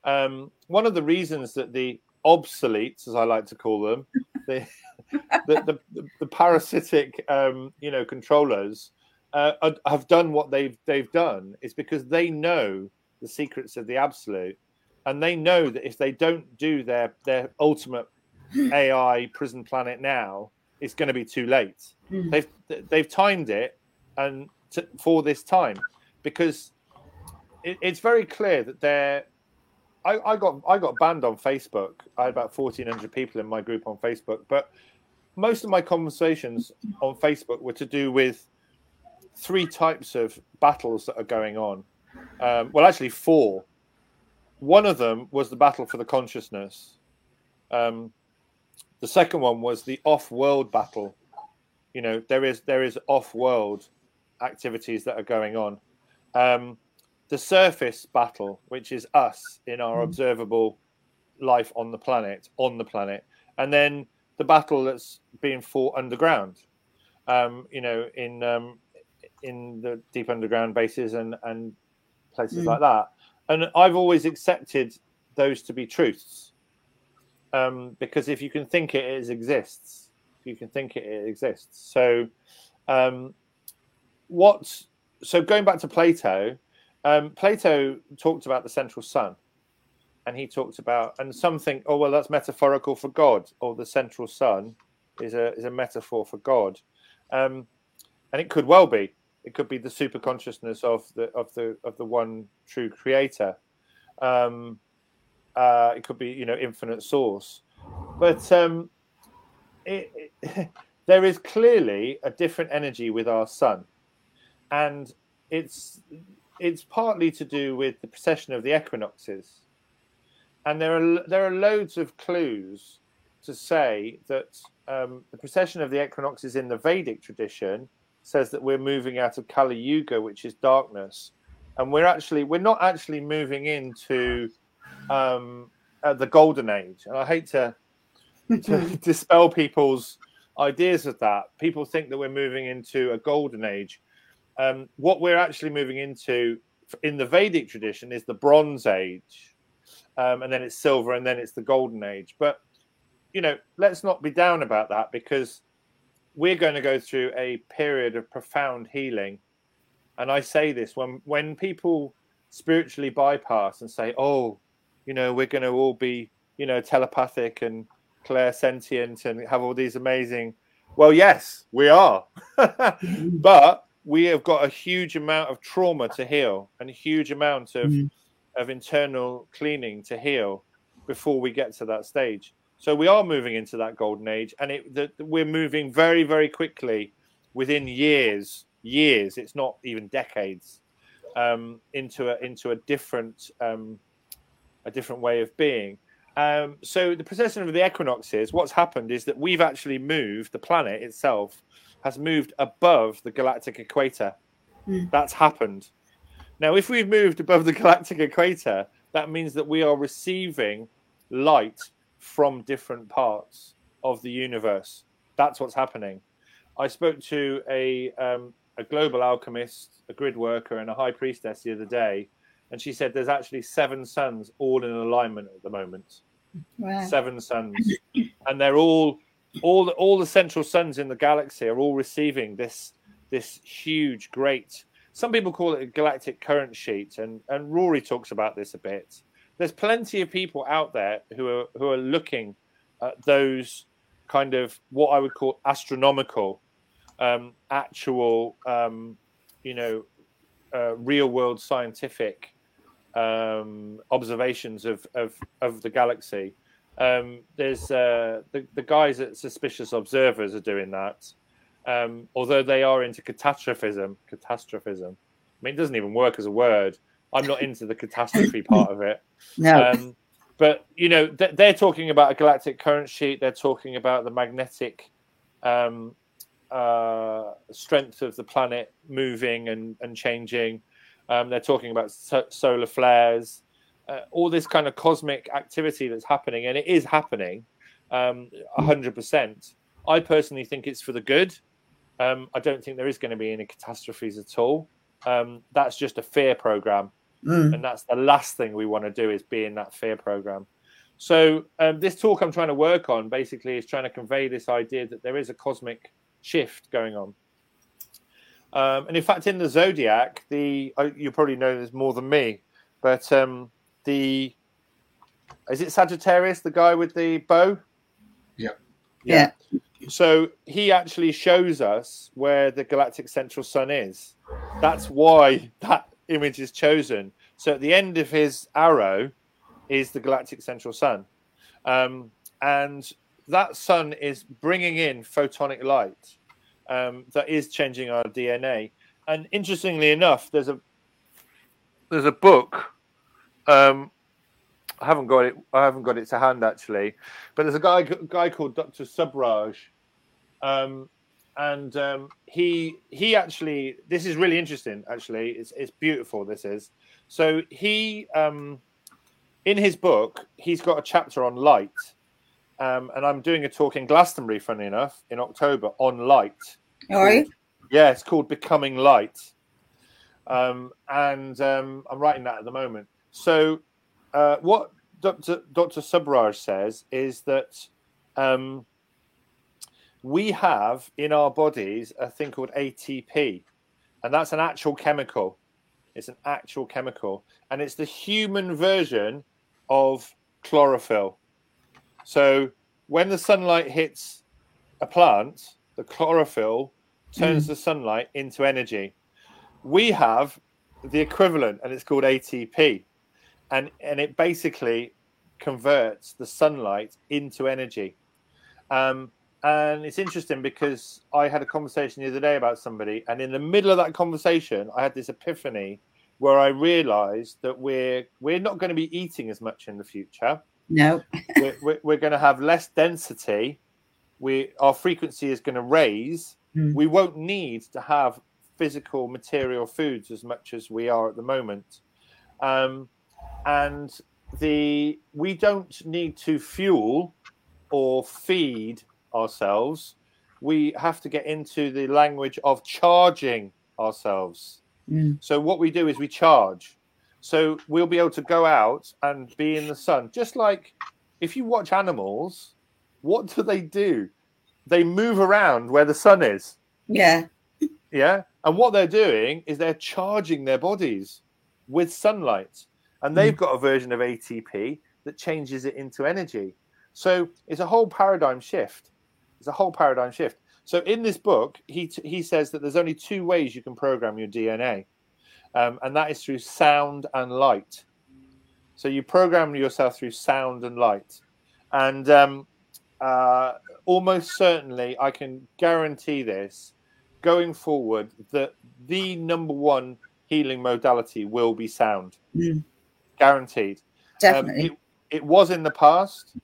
Mm-hmm. Um, one of the reasons that the obsoletes, as I like to call them, the, the, the, the, parasitic, um, you know, controllers uh, have done what they've they've done is because they know the secrets of the absolute, and they know that if they don't do their their ultimate AI prison planet now, it's going to be too late. Mm. They've they've timed it and to, for this time because it, it's very clear that they're I, I, got I got banned on Facebook. I had about fourteen hundred people in my group on Facebook, but most of my conversations on Facebook were to do with three types of battles that are going on. Um, well, actually, four. One of them was the battle for the consciousness. Um, the second one was the off-world battle. You know, there is there is off-world activities that are going on. Um, the surface battle, which is us in our mm. observable life on the planet, on the planet, and then the battle that's being fought underground. Um, you know, in um, in the deep underground bases and and places mm. like that. And I've always accepted those to be truths, um, because if you can think it, it exists. If you can think it, it exists. So, um, what? So going back to Plato, um, Plato talked about the central sun, and he talked about and something. Oh well, that's metaphorical for God, or the central sun is a is a metaphor for God, um, and it could well be. It could be the super consciousness of the of the of the one true Creator. Um, uh, it could be you know infinite source, but um, it, it, there is clearly a different energy with our sun, and it's it's partly to do with the precession of the equinoxes, and there are there are loads of clues to say that um, the precession of the equinoxes in the Vedic tradition says that we're moving out of Kali Yuga, which is darkness, and we're actually we're not actually moving into um, uh, the golden age. And I hate to, to dispel people's ideas of that. People think that we're moving into a golden age um, what we're actually moving into in the Vedic tradition is the Bronze Age, um, and then it's silver, and then it's the Golden Age. But you know, let's not be down about that because we're going to go through a period of profound healing. And I say this when when people spiritually bypass and say, "Oh, you know, we're going to all be, you know, telepathic and clairsentient and have all these amazing." Well, yes, we are, but we have got a huge amount of trauma to heal and a huge amount of mm. Of internal cleaning to heal before we get to that stage. So we are moving into that golden age, and it the, we're moving very very quickly within years years. It's not even decades um, into a into a different um, a different way of being. Um, so the precession of the equinoxes, what's happened is that we've actually moved the planet itself has moved above the galactic equator. Mm. That's happened. Now, if we've moved above the galactic equator, that means that we are receiving light from different parts of the universe. That's what's happening. I spoke to a um, a global alchemist, a grid worker, and a high priestess the other day, and she said there's actually seven suns all in alignment at the moment. Wow. Seven suns, and they're all all the, all the central suns in the galaxy are all receiving this this huge, great. Some people call it a galactic current sheet, and and Rory talks about this a bit. There's plenty of people out there who are who are looking at those kind of what I would call astronomical, um, actual, um, you know, uh, real world scientific um, observations of, of of the galaxy um, there's uh, the, the guys at Suspicious Observers are doing that. Um, although they are into catastrophism, catastrophism. I mean, it doesn't even work as a word. I'm not into the catastrophe part of it. No. Um, but you know th- they're talking about a galactic current sheet. They're talking about the magnetic um, uh, strength of the planet moving and, and changing. Um, they're talking about so- solar flares, uh, all this kind of cosmic activity that's happening, and it is happening um, 100%. I personally think it's for the good. Um, I don't think there is going to be any catastrophes at all. Um, that's just a fear program. Mm. And that's the last thing we want to do is be in that fear program. So um, this talk I'm trying to work on basically is trying to convey this idea that there is a cosmic shift going on. Um, and in fact, in the zodiac, the uh, you probably know this more than me, but um, the is it Sagittarius, the guy with the bow? Yeah. yeah. Yeah. So he actually shows us where the galactic central sun is. That's why that image is chosen. So at the end of his arrow is the galactic central sun. Um, and that sun is bringing in photonic light um, that is changing our DNA. And interestingly enough, there's a there's a book. Um, I haven't got it. I haven't got it to hand actually, but there's a guy guy called Dr. Subraj, um, and um, he he actually this is really interesting. Actually, it's it's beautiful. This is so he um, in his book he's got a chapter on light, um, and I'm doing a talk in Glastonbury, funny enough, in October on light. Are you? Yeah, it's called Becoming Light, um, and um, I'm writing that at the moment. So uh, what Dr. Dr. Subraj says is that um, we have in our bodies a thing called ATP, and that's an actual chemical. It's an actual chemical, and it's the human version of chlorophyll. So when the sunlight hits a plant, the chlorophyll turns mm. the sunlight into energy. We have the equivalent, and it's called ATP, and and it basically converts the sunlight into energy. Um, and it's interesting because I had a conversation the other day about somebody, and in the middle of that conversation, I had this epiphany where I realised that we're we're not going to be eating as much in the future. No, we're, we're, we're, going to have less density. We our frequency is going to raise. Mm. We won't need to have physical material foods as much as we are at the moment, um, and the we don't need to fuel or feed ourselves, we have to get into the language of charging ourselves. Mm. So what we do is we charge. So we'll be able to go out and be in the sun. Just like if you watch animals, what do they do? They move around where the sun is. Yeah. Yeah. And what they're doing is they're charging their bodies with sunlight. And they've mm. got a version of ATP that changes it into energy. So it's a whole paradigm shift. It's a whole paradigm shift. So in this book, he he says that there's only two ways you can program your DNA, um, and that is through sound and light. So you program yourself through sound and light, and um, uh, almost certainly, I can guarantee this, going forward, that the number one healing modality will be sound, mm. guaranteed. Definitely, um, it, it was in the past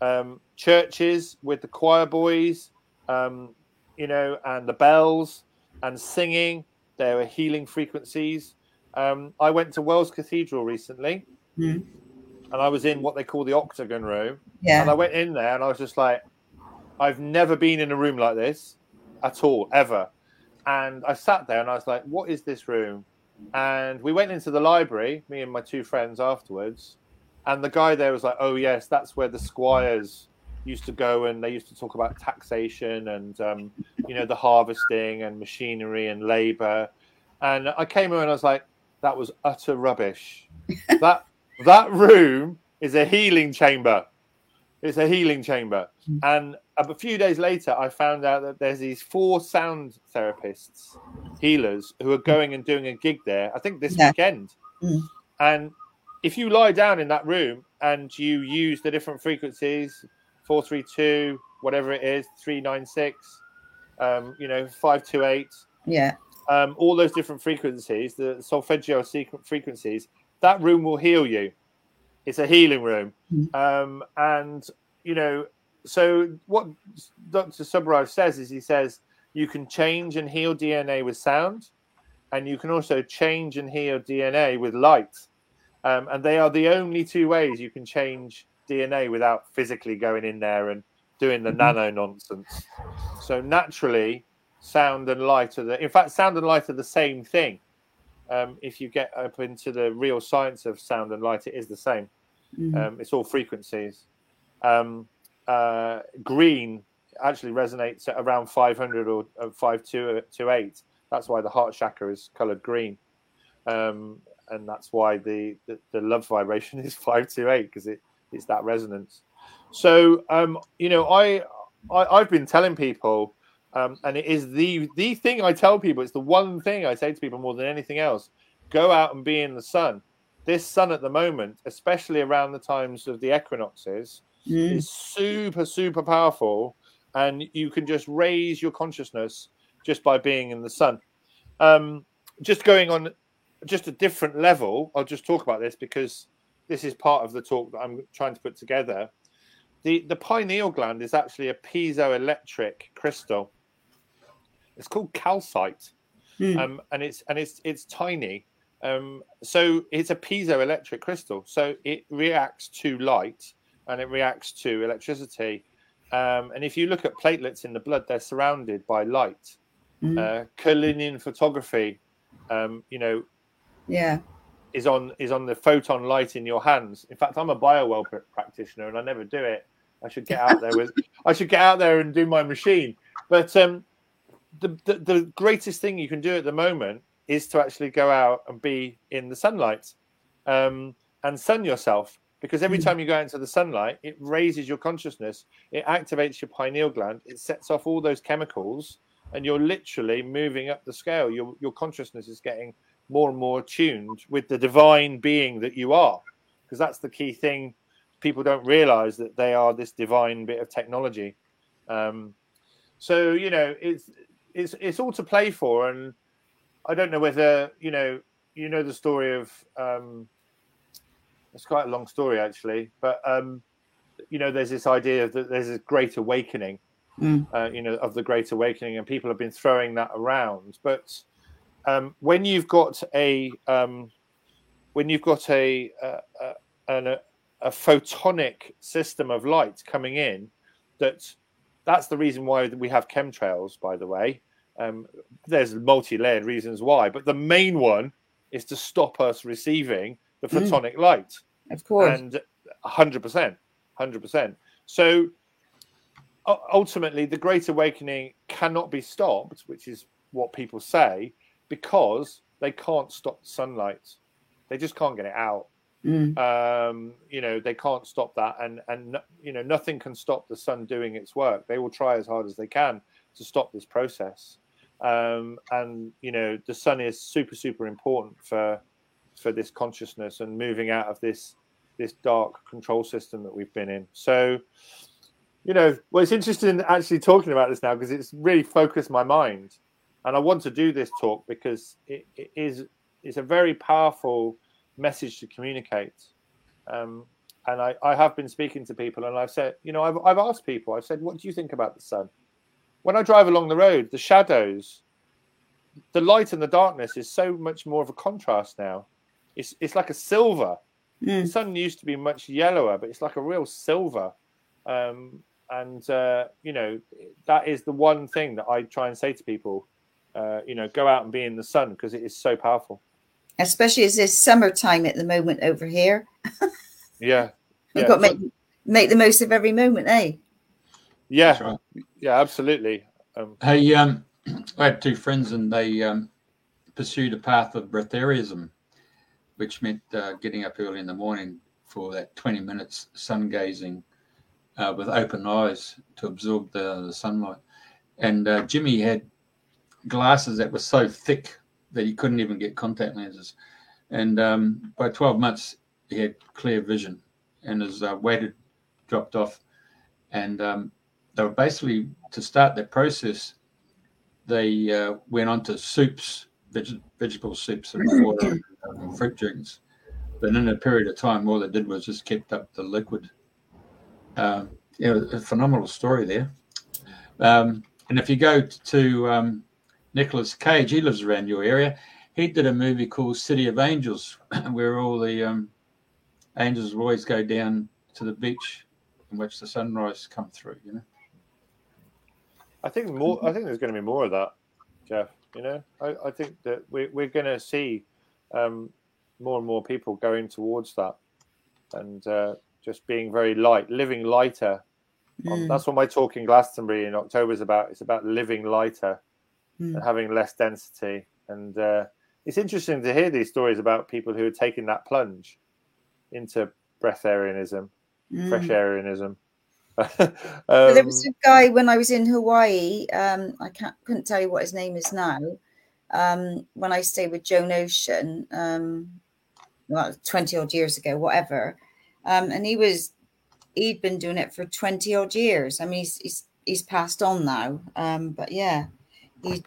um, churches with the choir boys, um, you know, and the bells and singing. There were healing frequencies. Um, I went to Wells Cathedral recently, mm. and I was in what they call the octagon room. Yeah. And I went in there, and I was just like, I've never been in a room like this at all, ever. And I sat there, and I was like, what is this room? And we went into the library, me and my two friends afterwards, and the guy there was like, "Oh yes, that's where the squires used to go, and they used to talk about taxation and um, you know the harvesting and machinery and labor." And I came in and I was like, "That was utter rubbish. that that room is a healing chamber. It's a healing chamber." Hmm. And a few days later, I found out that there's these four sound therapists, healers, who are going and doing a gig there. I think this yeah. weekend. Mm. And if you lie down in that room and you use the different frequencies 432 whatever it is 396 um, you know 528 yeah um, all those different frequencies the solfeggio frequencies that room will heal you it's a healing room. Um, and you know, so what Dr. Subraj says is he says you can change and heal DNA with sound, and you can also change and heal DNA with light. Um, and they are the only two ways you can change DNA without physically going in there and doing the nano nonsense. So naturally, sound and light are the. In fact, sound and light are the same thing. Um, if you get up into the real science of sound and light, it is the same. Um, it's all frequencies. Um, uh, green actually resonates at around 500 or uh, 5228. That's why the heart chakra is colored green. Um, and that's why the, the, the love vibration is 528 because it, it's that resonance. So, um, you know, I, I, have been telling people, um, and it is the, the thing I tell people, it's the one thing I say to people more than anything else go out and be in the sun this sun at the moment, especially around the times of the equinoxes, mm. is super, super powerful. And you can just raise your consciousness just by being in the sun. Um, just going on just a different level, I'll just talk about this because this is part of the talk that I'm trying to put together. The, the pineal gland is actually a piezoelectric crystal. It's called calcite, mm. um, and it's and it's it's tiny um, so it's a piezoelectric crystal. So it reacts to light and it reacts to electricity. Um, and if you look at platelets in the blood, they're surrounded by light. Mm-hmm. Uh, photography, um, you know, yeah, is on is on the photon light in your hands. In fact, I'm a Bio-Well pr- practitioner and I never do it. I should get out there with I should get out there and do my machine. But um, the, the the greatest thing you can do at the moment is to actually go out and be in the sunlight um, and sun yourself. Because every hmm. time you go out into the sunlight, it raises your consciousness, it activates your pineal gland, it sets off all those chemicals, and you're literally moving up the scale. Your your consciousness is getting more and more tuned with the divine being that you are. Because that's the key thing. People don't realize that they are this divine bit of technology. Um, so you know, it's it's it's all to play for, and I don't know whether you know you know the story of um, it's quite a long story actually, but um, you know there's this idea that there's a great awakening, mm. uh, you know, of the great awakening, and people have been throwing that around. But um, when you've got a um, when you've got a, a, a, a photonic system of light coming in, that that's the reason why we have chemtrails, by the way. Um, there's multi-layered reasons why, but the main one is to stop us receiving the mm. photonic mm. light. Of course, and hundred percent, hundred percent. So ultimately, the Great Awakening cannot be stopped, which is what people say, because they can't stop the sunlight. They just can't get it out. Mm. Um, you know, they can't stop that, and and you know, nothing can stop the sun doing its work. They will try as hard as they can to stop this process um, and you know the sun is super super important for for this consciousness and moving out of this this dark control system that we've been in so you know well it's interesting actually talking about this now because it's really focused my mind and i want to do this talk because it, it is it's a very powerful message to communicate um, and I, I have been speaking to people and i've said you know I've, I've asked people i've said what do you think about the sun when I drive along the road, the shadows, the light and the darkness is so much more of a contrast now. It's it's like a silver. Mm. The sun used to be much yellower, but it's like a real silver. Um, and uh, you know that is the one thing that I try and say to people. Uh, you know, go out and be in the sun because it is so powerful. Especially as it's summertime at the moment over here. yeah, you've got to make make the most of every moment, eh? Yeah, right. yeah, absolutely. Um, hey, um, I had two friends, and they um, pursued a path of breatharianism, which meant uh, getting up early in the morning for that 20 minutes sun gazing uh, with open eyes to absorb the, the sunlight. And uh, Jimmy had glasses that were so thick that he couldn't even get contact lenses. And um, by 12 months, he had clear vision, and his uh, weight had dropped off. And um, they were basically to start that process. They uh, went on to soups, veg- vegetable soups and water and fruit drinks but in a period of time, all they did was just kept up the liquid. Um, you know, a phenomenal story there. Um, and if you go to um, Nicolas Cage, he lives around your area. He did a movie called City of Angels, where all the um, angels always go down to the beach and watch the sunrise come through. You know. I think more. I think there's going to be more of that, Jeff. You know, I, I think that we, we're going to see um, more and more people going towards that, and uh, just being very light, living lighter. Mm. That's what my talk in Glastonbury in October is about. It's about living lighter mm. and having less density. And uh, it's interesting to hear these stories about people who are taking that plunge into breatharianism, mm. fresh airianism. um, there was a guy when I was in Hawaii. Um, I can't couldn't tell you what his name is now. Um, when I stayed with Joan Ocean, um, well, twenty odd years ago, whatever, um, and he was he'd been doing it for twenty odd years. I mean, he's he's, he's passed on now, um, but yeah, he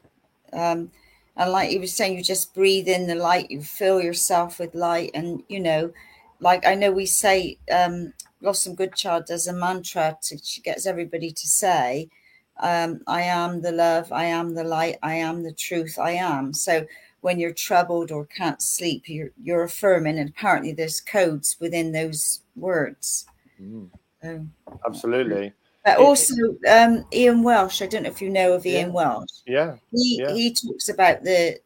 and like he was saying, you just breathe in the light, you fill yourself with light, and you know like I know we say um Blossom Goodchild does a mantra to she gets everybody to say, um, I am the love, I am the light, I am the truth, I am. So when you're troubled or can't sleep, you're you're affirming, and apparently there's codes within those words. Mm. Um, Absolutely. But also, um, Ian Welsh. I don't know if you know of Ian yeah. Welsh. Yeah. He yeah. he talks about the.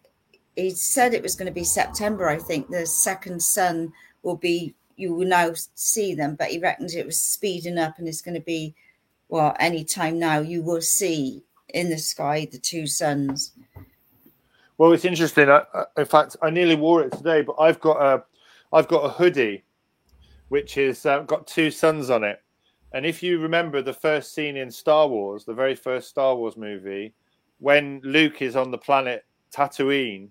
He said it was going to be September. I think the second sun will be you will now see them, but he reckons it was speeding up and it's going to be well any time now you will see in the sky the two suns. Well, it's interesting. I, in fact, I nearly wore it today, but I've got a I've got a hoodie which is uh, got two suns on it. And if you remember the first scene in Star Wars, the very first Star Wars movie, when Luke is on the planet Tatooine,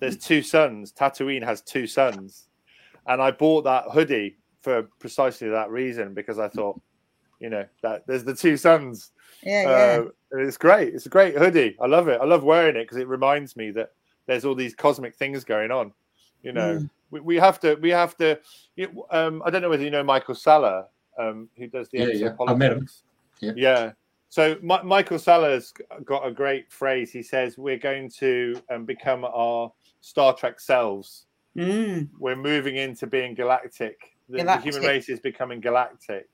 there's two suns. Tatooine has two suns and I bought that hoodie for precisely that reason because I thought, you know, that there's the two suns. Yeah, yeah. Uh, it's great. It's a great hoodie. I love it. I love wearing it because it reminds me that there's all these cosmic things going on. You know, mm. we, we have to. We have to. You, um, I don't know whether you know Michael Salla, um, who does the yeah, yeah. I met him. Yeah. yeah. So M- Michael Salla's got a great phrase. He says, "We're going to um, become our Star Trek selves." Mm. We're moving into being galactic. The, galactic. the human race is becoming galactic,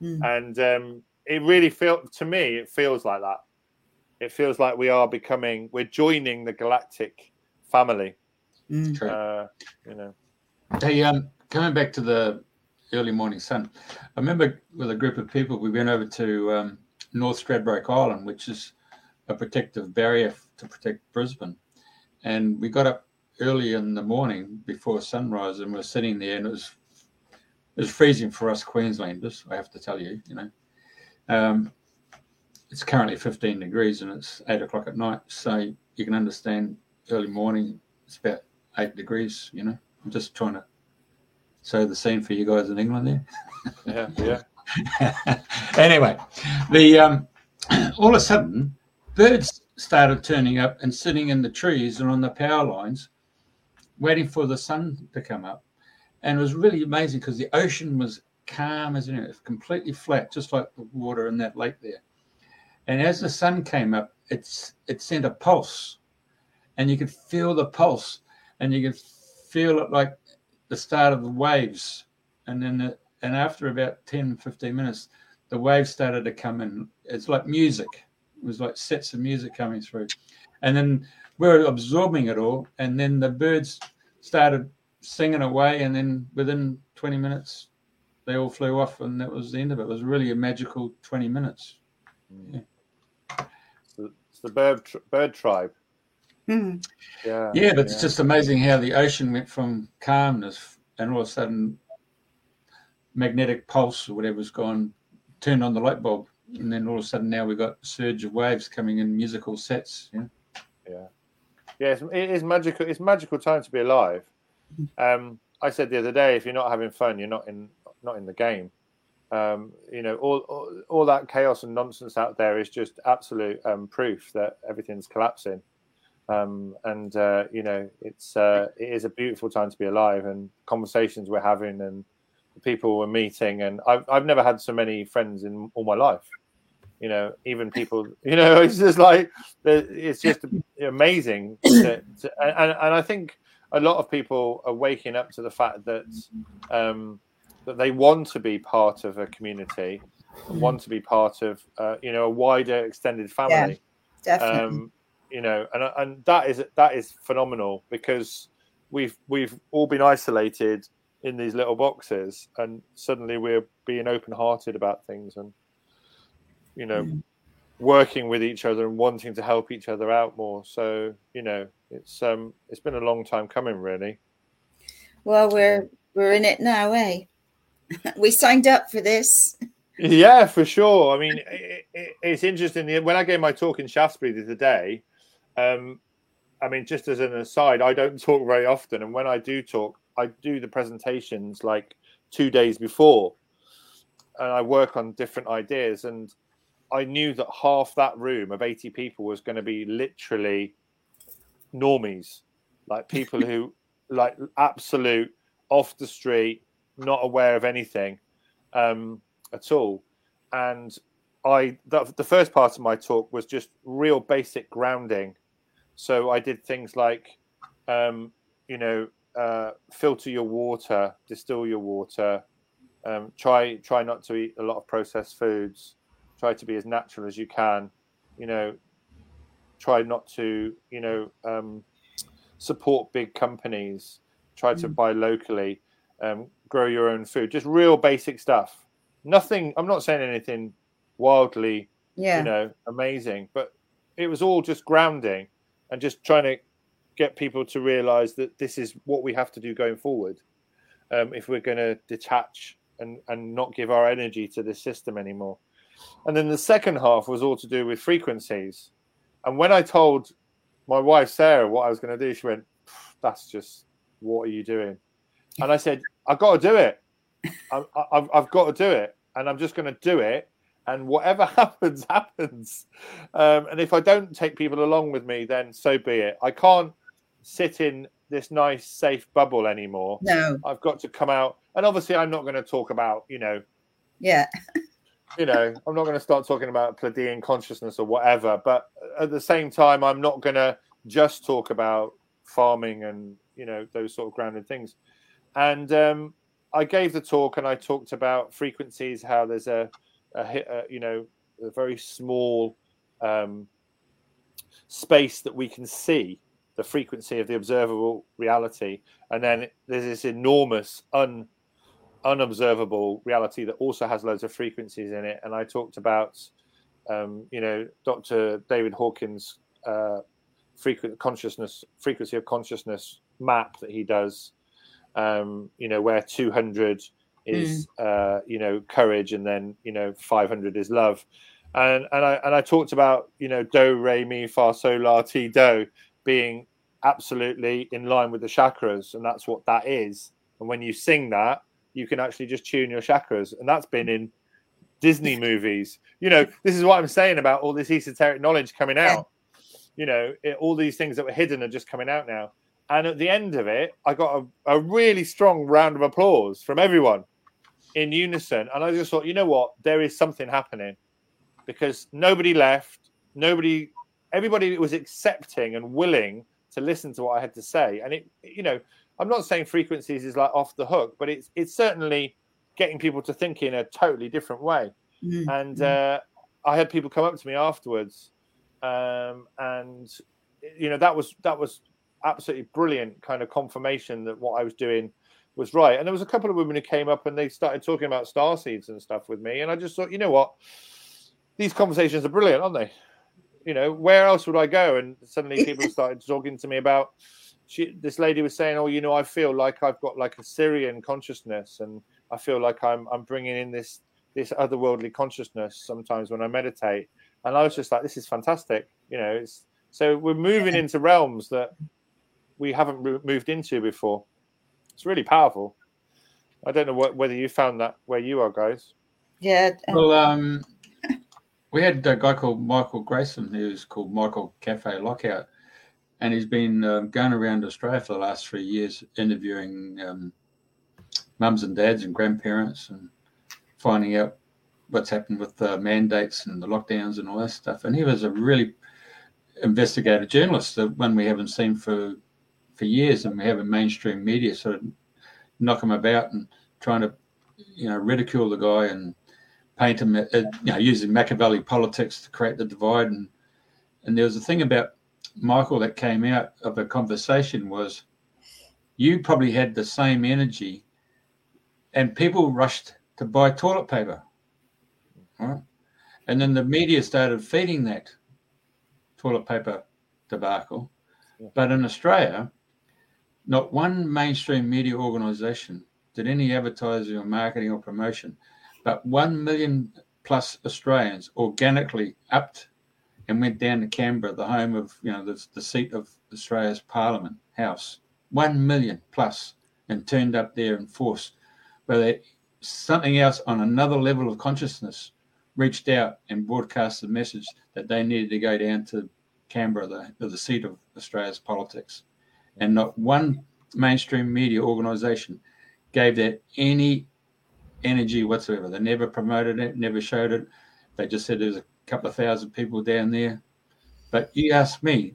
mm. and um, it really feels to me. It feels like that. It feels like we are becoming. We're joining the galactic family. Mm. Uh, you know. Hey, um, coming back to the early morning sun, I remember with a group of people we went over to um, North Stradbroke Island, which is a protective barrier to protect Brisbane, and we got up early in the morning before sunrise, and we're sitting there, and it was it was freezing for us Queenslanders. I have to tell you, you know. Um, it's currently 15 degrees, and it's eight o'clock at night, so you can understand early morning. It's about eight degrees. You know, I'm just trying to show the scene for you guys in England there. Yeah, yeah. anyway, the um, all of a sudden, birds started turning up and sitting in the trees and on the power lines waiting for the sun to come up. And it was really amazing because the ocean was calm as it was completely flat, just like the water in that lake there. And as the sun came up, it's it sent a pulse, and you could feel the pulse, and you could feel it like the start of the waves. And then, the, and after about 10, 15 minutes, the waves started to come in. It's like music. It was like sets of music coming through, and then we're absorbing it all, and then the birds started singing away, and then within 20 minutes, they all flew off, and that was the end of it. It was really a magical 20 minutes. Mm. Yeah. The, it's the bird bird tribe. Mm. Yeah, yeah, but yeah. it's just amazing how the ocean went from calmness, and all of a sudden, magnetic pulse or whatever's gone, turned on the light bulb, and then all of a sudden now we've got a surge of waves coming in musical sets. Yeah. Yeah. Yes, it is magical. It's magical time to be alive. Um, I said the other day, if you're not having fun, you're not in not in the game. Um, you know, all, all, all that chaos and nonsense out there is just absolute um, proof that everything's collapsing. Um, and uh, you know it's uh, it is a beautiful time to be alive and conversations we're having and the people we're meeting. And I've, I've never had so many friends in all my life. You know even people you know it's just like it's just amazing to, to, and, and i think a lot of people are waking up to the fact that um, that they want to be part of a community and want to be part of uh, you know a wider extended family. Yeah, definitely. Um, you know, and and that is that is phenomenal because we've we've all been isolated in these little boxes, and suddenly we're being open-hearted about things, and you know, mm. working with each other and wanting to help each other out more. So you know, it's um it's been a long time coming, really. Well, we're we're in it now, eh? we signed up for this. Yeah, for sure. I mean, it, it, it's interesting. When I gave my talk in Shaftesbury the other day, um, I mean, just as an aside, I don't talk very often, and when I do talk, I do the presentations like two days before, and I work on different ideas. And I knew that half that room of eighty people was going to be literally normies, like people who like absolute off the street, not aware of anything um, at all, and I the, the first part of my talk was just real basic grounding so I did things like, um, you know, uh, filter your water, distill your water, um, try try not to eat a lot of processed foods, try to be as natural as you can, you know, try not to, you know, um, support big companies, try to mm. buy locally, um, grow your own food, just real basic stuff. Nothing. I'm not saying anything wildly, yeah. you know, amazing, but it was all just grounding and just trying to get people to realize that this is what we have to do going forward um, if we're going to detach and, and not give our energy to this system anymore. And then the second half was all to do with frequencies. And when I told my wife Sarah what I was going to do, she went, "That's just what are you doing?" And I said, "I've got to do it. I, I've, I've got to do it, and I'm just going to do it and whatever happens, happens. Um, and if I don't take people along with me, then so be it. I can't sit in this nice, safe bubble anymore. No, I've got to come out. And obviously, I'm not going to talk about, you know, yeah, you know, I'm not going to start talking about Pleiadian consciousness or whatever. But at the same time, I'm not going to just talk about farming and you know those sort of grounded things. And um, I gave the talk and I talked about frequencies, how there's a a, a you know a very small um, space that we can see the frequency of the observable reality, and then there's this enormous un unobservable reality that also has loads of frequencies in it. And I talked about, um, you know, Dr. David Hawkins' uh, consciousness frequency of consciousness map that he does. Um, you know, where 200 is mm. uh, you know courage, and then you know 500 is love. And and I and I talked about you know do re mi fa sol la ti do being absolutely in line with the chakras, and that's what that is. And when you sing that, you can actually just tune your chakras, and that's been in Disney movies. You know, this is what I'm saying about all this esoteric knowledge coming out. You know, it, all these things that were hidden are just coming out now. And at the end of it, I got a, a really strong round of applause from everyone in unison. And I just thought, you know what? There is something happening because nobody left, nobody, everybody was accepting and willing to listen to what I had to say. And it, you know, I'm not saying frequencies is like off the hook, but it's it's certainly getting people to think in a totally different way. Mm-hmm. And uh, I had people come up to me afterwards, um, and you know that was that was absolutely brilliant kind of confirmation that what I was doing was right. And there was a couple of women who came up and they started talking about star seeds and stuff with me. And I just thought, you know what? These conversations are brilliant, aren't they? You know, where else would I go? And suddenly people started talking to me about she, this lady was saying, "Oh, you know, I feel like I've got like a Sirian consciousness, and I feel like I'm I'm bringing in this this otherworldly consciousness sometimes when I meditate." And I was just like, "This is fantastic," you know. It's so we're moving into realms that we haven't moved into before. It's really powerful. I don't know what, whether you found that where you are, guys. Yeah. Well, um, we had a guy called Michael Grayson, who's called Michael Cafe Lockout, and he's been um, going around Australia for the last three years, interviewing um, mums and dads and grandparents, and finding out what's happened with the mandates and the lockdowns and all that stuff. And he was a really investigative journalist, the one we haven't seen for for years, and we have a mainstream media sort of knock him about and trying to, you know, ridicule the guy and paint him, uh, you know, using Machiavelli politics to create the divide. And and there was a thing about Michael that came out of a conversation was, you probably had the same energy, and people rushed to buy toilet paper, right? And then the media started feeding that toilet paper debacle. Yeah. But in Australia, not one mainstream media organisation did any advertising or marketing or promotion, but one million plus Australians organically upped and went down to Canberra, the home of you know the, the seat of Australia's Parliament House. One million plus, and turned up there in force. But something else on another level of consciousness reached out and broadcast the message that they needed to go down to Canberra, the, the seat of Australia's politics and not one mainstream media organization gave that any energy whatsoever. They never promoted it, never showed it. They just said there's a couple of thousand people down there. But you ask me,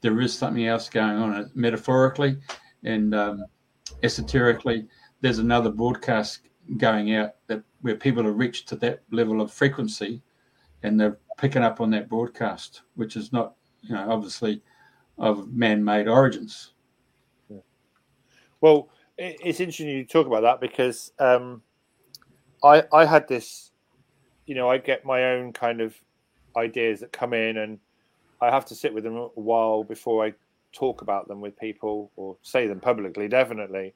there is something else going on metaphorically and um, esoterically. There's another broadcast going out that where people are reached to that level of frequency, and they're picking up on that broadcast, which is not, you know, obviously of man-made origins. Well, it's interesting you talk about that because um, I I had this, you know, I get my own kind of ideas that come in, and I have to sit with them a while before I talk about them with people or say them publicly, definitely.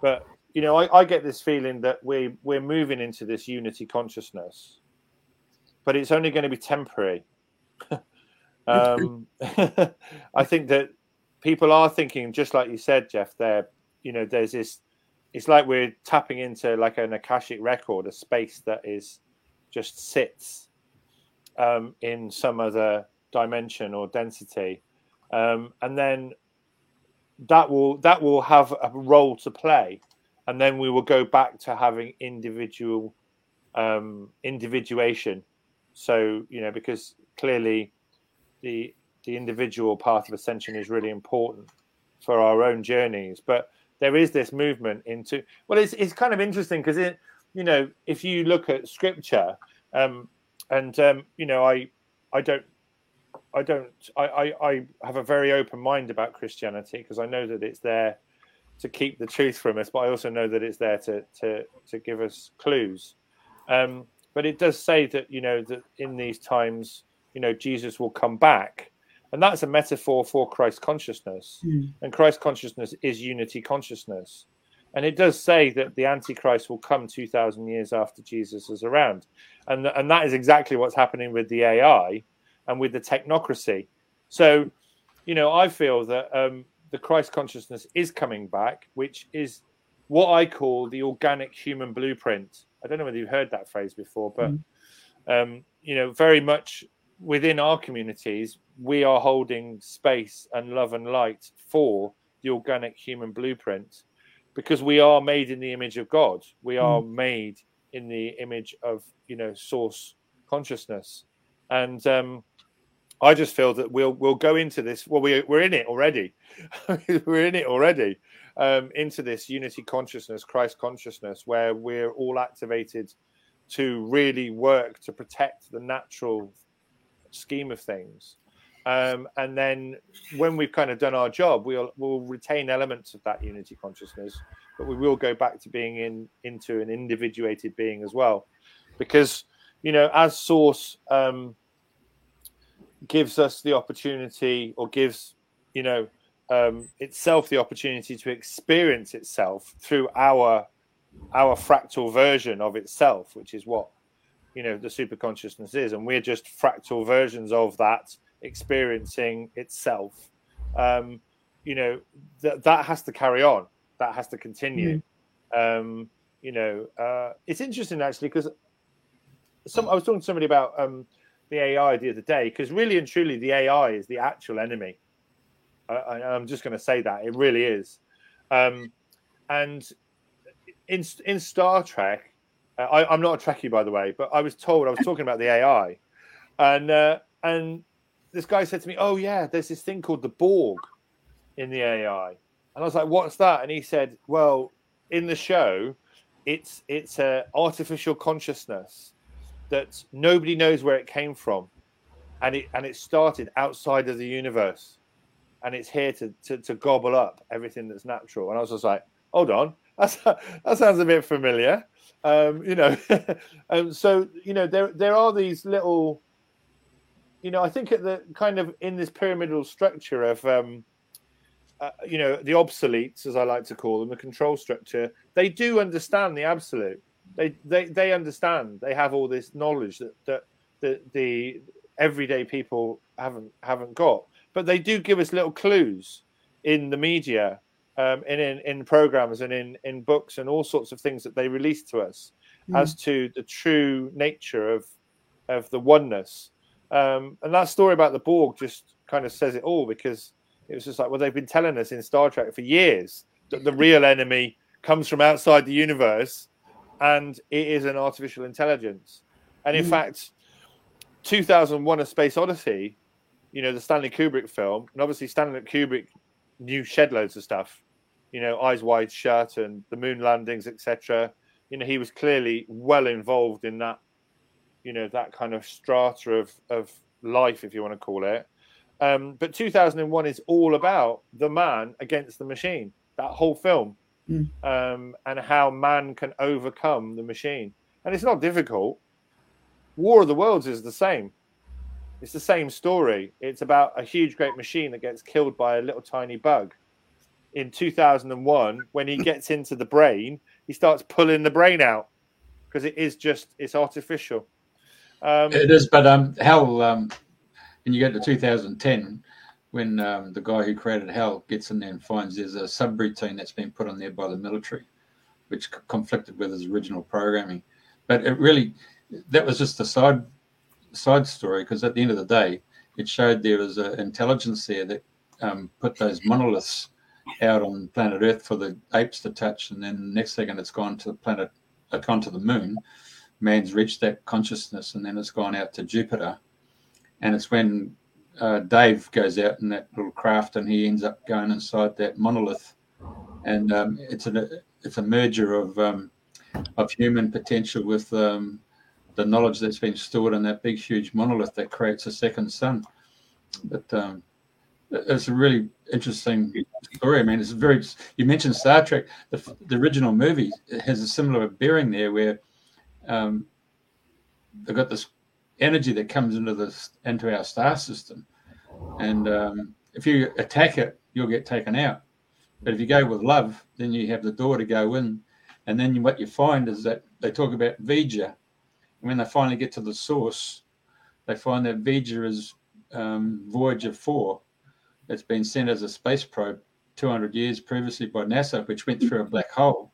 But you know, I, I get this feeling that we we're moving into this unity consciousness, but it's only going to be temporary. um, I think that people are thinking, just like you said, Jeff, there you know there's this it's like we're tapping into like an akashic record a space that is just sits um, in some other dimension or density. Um, and then that will that will have a role to play. And then we will go back to having individual um, individuation. So you know because clearly the the individual path of ascension is really important for our own journeys. But there is this movement into well it's, it's kind of interesting because it you know if you look at scripture um and um you know i i don't i don't i i, I have a very open mind about christianity because i know that it's there to keep the truth from us but i also know that it's there to to to give us clues. Um but it does say that you know that in these times you know jesus will come back and that's a metaphor for Christ consciousness. Mm. And Christ consciousness is unity consciousness. And it does say that the Antichrist will come 2,000 years after Jesus is around. And, and that is exactly what's happening with the AI and with the technocracy. So, you know, I feel that um, the Christ consciousness is coming back, which is what I call the organic human blueprint. I don't know whether you've heard that phrase before, but, mm. um, you know, very much within our communities, we are holding space and love and light for the organic human blueprint because we are made in the image of God. We are mm. made in the image of, you know, source consciousness. And um, I just feel that we'll we'll go into this. Well, we, we're in it already. we're in it already um, into this unity consciousness, Christ consciousness, where we're all activated to really work to protect the natural scheme of things. Um, and then when we've kind of done our job, we'll we'll retain elements of that unity consciousness, but we will go back to being in into an individuated being as well, because you know as source um, gives us the opportunity or gives you know um, itself the opportunity to experience itself through our our fractal version of itself, which is what you know the super consciousness is. And we're just fractal versions of that experiencing itself um you know that that has to carry on that has to continue mm. um you know uh it's interesting actually because some i was talking to somebody about um the ai the other day because really and truly the ai is the actual enemy I, am just going to say that it really is. Um, and in in Star Trek, uh, I, am not a Trekkie by the way, but I was told I was talking about the AI, and uh, and this guy said to me, "Oh yeah, there's this thing called the Borg in the AI," and I was like, "What's that?" And he said, "Well, in the show, it's it's a artificial consciousness that nobody knows where it came from, and it and it started outside of the universe." and it's here to, to, to gobble up everything that's natural. And I was just like, hold on, that's, that sounds a bit familiar, um, you know. um, so you know, there there are these little, you know, I think at the kind of in this pyramidal structure of, um, uh, you know, the obsoletes, as I like to call them, the control structure, they do understand the absolute. They they they understand. They have all this knowledge that that the, the everyday people haven't haven't got but they do give us little clues in the media, um, and in, in programs and in, in books and all sorts of things that they release to us mm. as to the true nature of of the oneness. Um, and that story about the Borg just kind of says it all because it was just like, well, they've been telling us in Star Trek for years that the real enemy comes from outside the universe and it is an artificial intelligence. And in mm. fact, 2001 A Space Odyssey you know, the Stanley Kubrick film, and obviously Stanley Kubrick knew shed loads of stuff, you know, Eyes Wide Shut and the moon landings, etc. You know, he was clearly well involved in that, you know, that kind of strata of of life, if you want to call it. Um, but 2001 is all about the man against the machine. That whole film, mm. um, and how man can overcome the machine, and it's not difficult. War of the Worlds is the same it's the same story. It's about a huge, great machine that gets killed by a little tiny bug. In 2001, when he gets into the brain, he starts pulling the brain out because it is just it's artificial. Um, it is, but um, HAL, um, when you get to 2010, when um, the guy who created HAL gets in there and finds there's a subroutine that's been put on there by the military, which conflicted with his original programming. But it really, that was just a side side story because at the end of the day, it showed there was an intelligence there that um, put those monoliths out on planet Earth for the apes to touch, and then the next second it's gone to the planet, uh, gone to the moon. Man's reached that consciousness, and then it's gone out to Jupiter. And it's when uh, Dave goes out in that little craft, and he ends up going inside that monolith, and um, it's a it's a merger of um, of human potential with um, the knowledge that's been stored in that big, huge monolith that creates a second sun. But um, it's a really interesting story. I mean, it's very. You mentioned Star Trek. The, the original movie has a similar bearing there, where um, they've got this energy that comes into this into our star system, and um, if you attack it, you'll get taken out. But if you go with love, then you have the door to go in, and then what you find is that they talk about V'Ger, and when they finally get to the source, they find that V'Ger is um, Voyager 4 that's been sent as a space probe 200 years previously by NASA, which went through a black hole.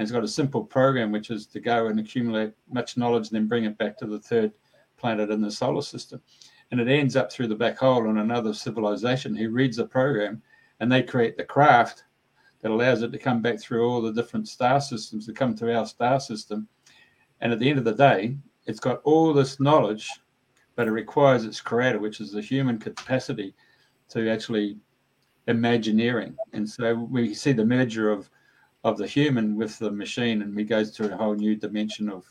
And it's got a simple program, which is to go and accumulate much knowledge and then bring it back to the third planet in the solar system. And it ends up through the black hole on another civilization who reads the program and they create the craft that allows it to come back through all the different star systems to come to our star system and at the end of the day, it's got all this knowledge, but it requires its creator, which is the human capacity to actually imagineering. And so we see the merger of of the human with the machine, and we go to a whole new dimension of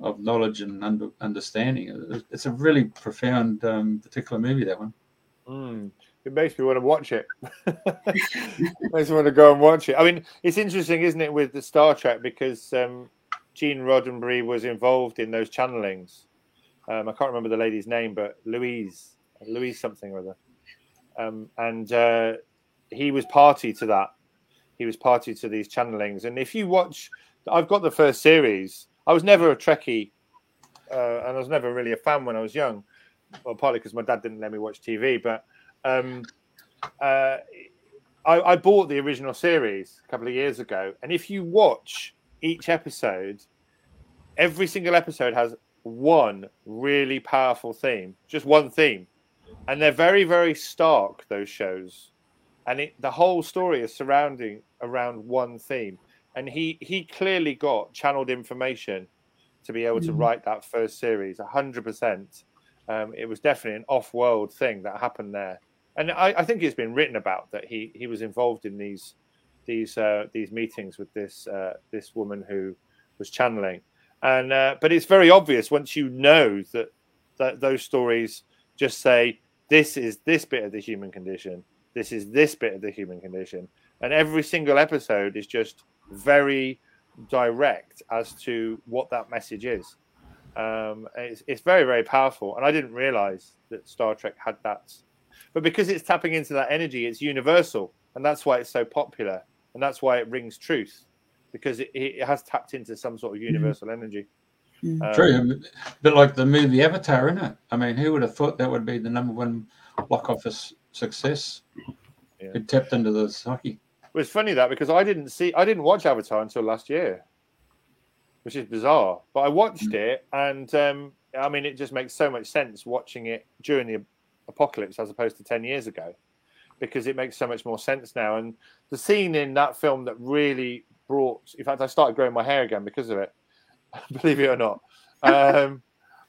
of knowledge and under, understanding. It's a really profound, um, particular movie. That one. Mm. It makes me want to watch it. makes me want to go and watch it. I mean, it's interesting, isn't it, with the Star Trek because um, Gene Roddenberry was involved in those channelings. Um, I can't remember the lady's name, but Louise, Louise something or other. Um, and uh, he was party to that. He was party to these channelings. And if you watch, I've got the first series. I was never a Trekkie, uh, and I was never really a fan when I was young. Well, partly because my dad didn't let me watch TV, but um, uh, I, I bought the original series a couple of years ago. And if you watch each episode, every single episode has one really powerful theme, just one theme. and they're very very stark those shows and it, the whole story is surrounding around one theme. And he he clearly got channeled information to be able to Mm. write that first series 100% um, it was definitely an off-world thing that happened there. And I, I think it's been written about that he he was involved in these these uh, these meetings with this uh, this woman who was channeling. And uh, but it's very obvious once you know that that those stories just say this is this bit of the human condition this is this bit of the human condition. And every single episode is just very direct as to what that message is. Um, it's, it's very very powerful. And i didn't realize that star trek had that. But because it's tapping into that energy it's universal. And that's why it's so popular. And that's why it rings truth. Because it, it has tapped into some sort of universal energy. Mm. Um, True, a bit like the movie Avatar, isn't it? I mean, who would have thought that would be the number one box office success? Yeah. It tapped into the psyche. Well, it's funny that because I didn't see, I didn't watch Avatar until last year, which is bizarre. But I watched it, and um, I mean, it just makes so much sense watching it during the apocalypse as opposed to ten years ago, because it makes so much more sense now. And the scene in that film that really brought, in fact, I started growing my hair again because of it. Believe it or not. Um,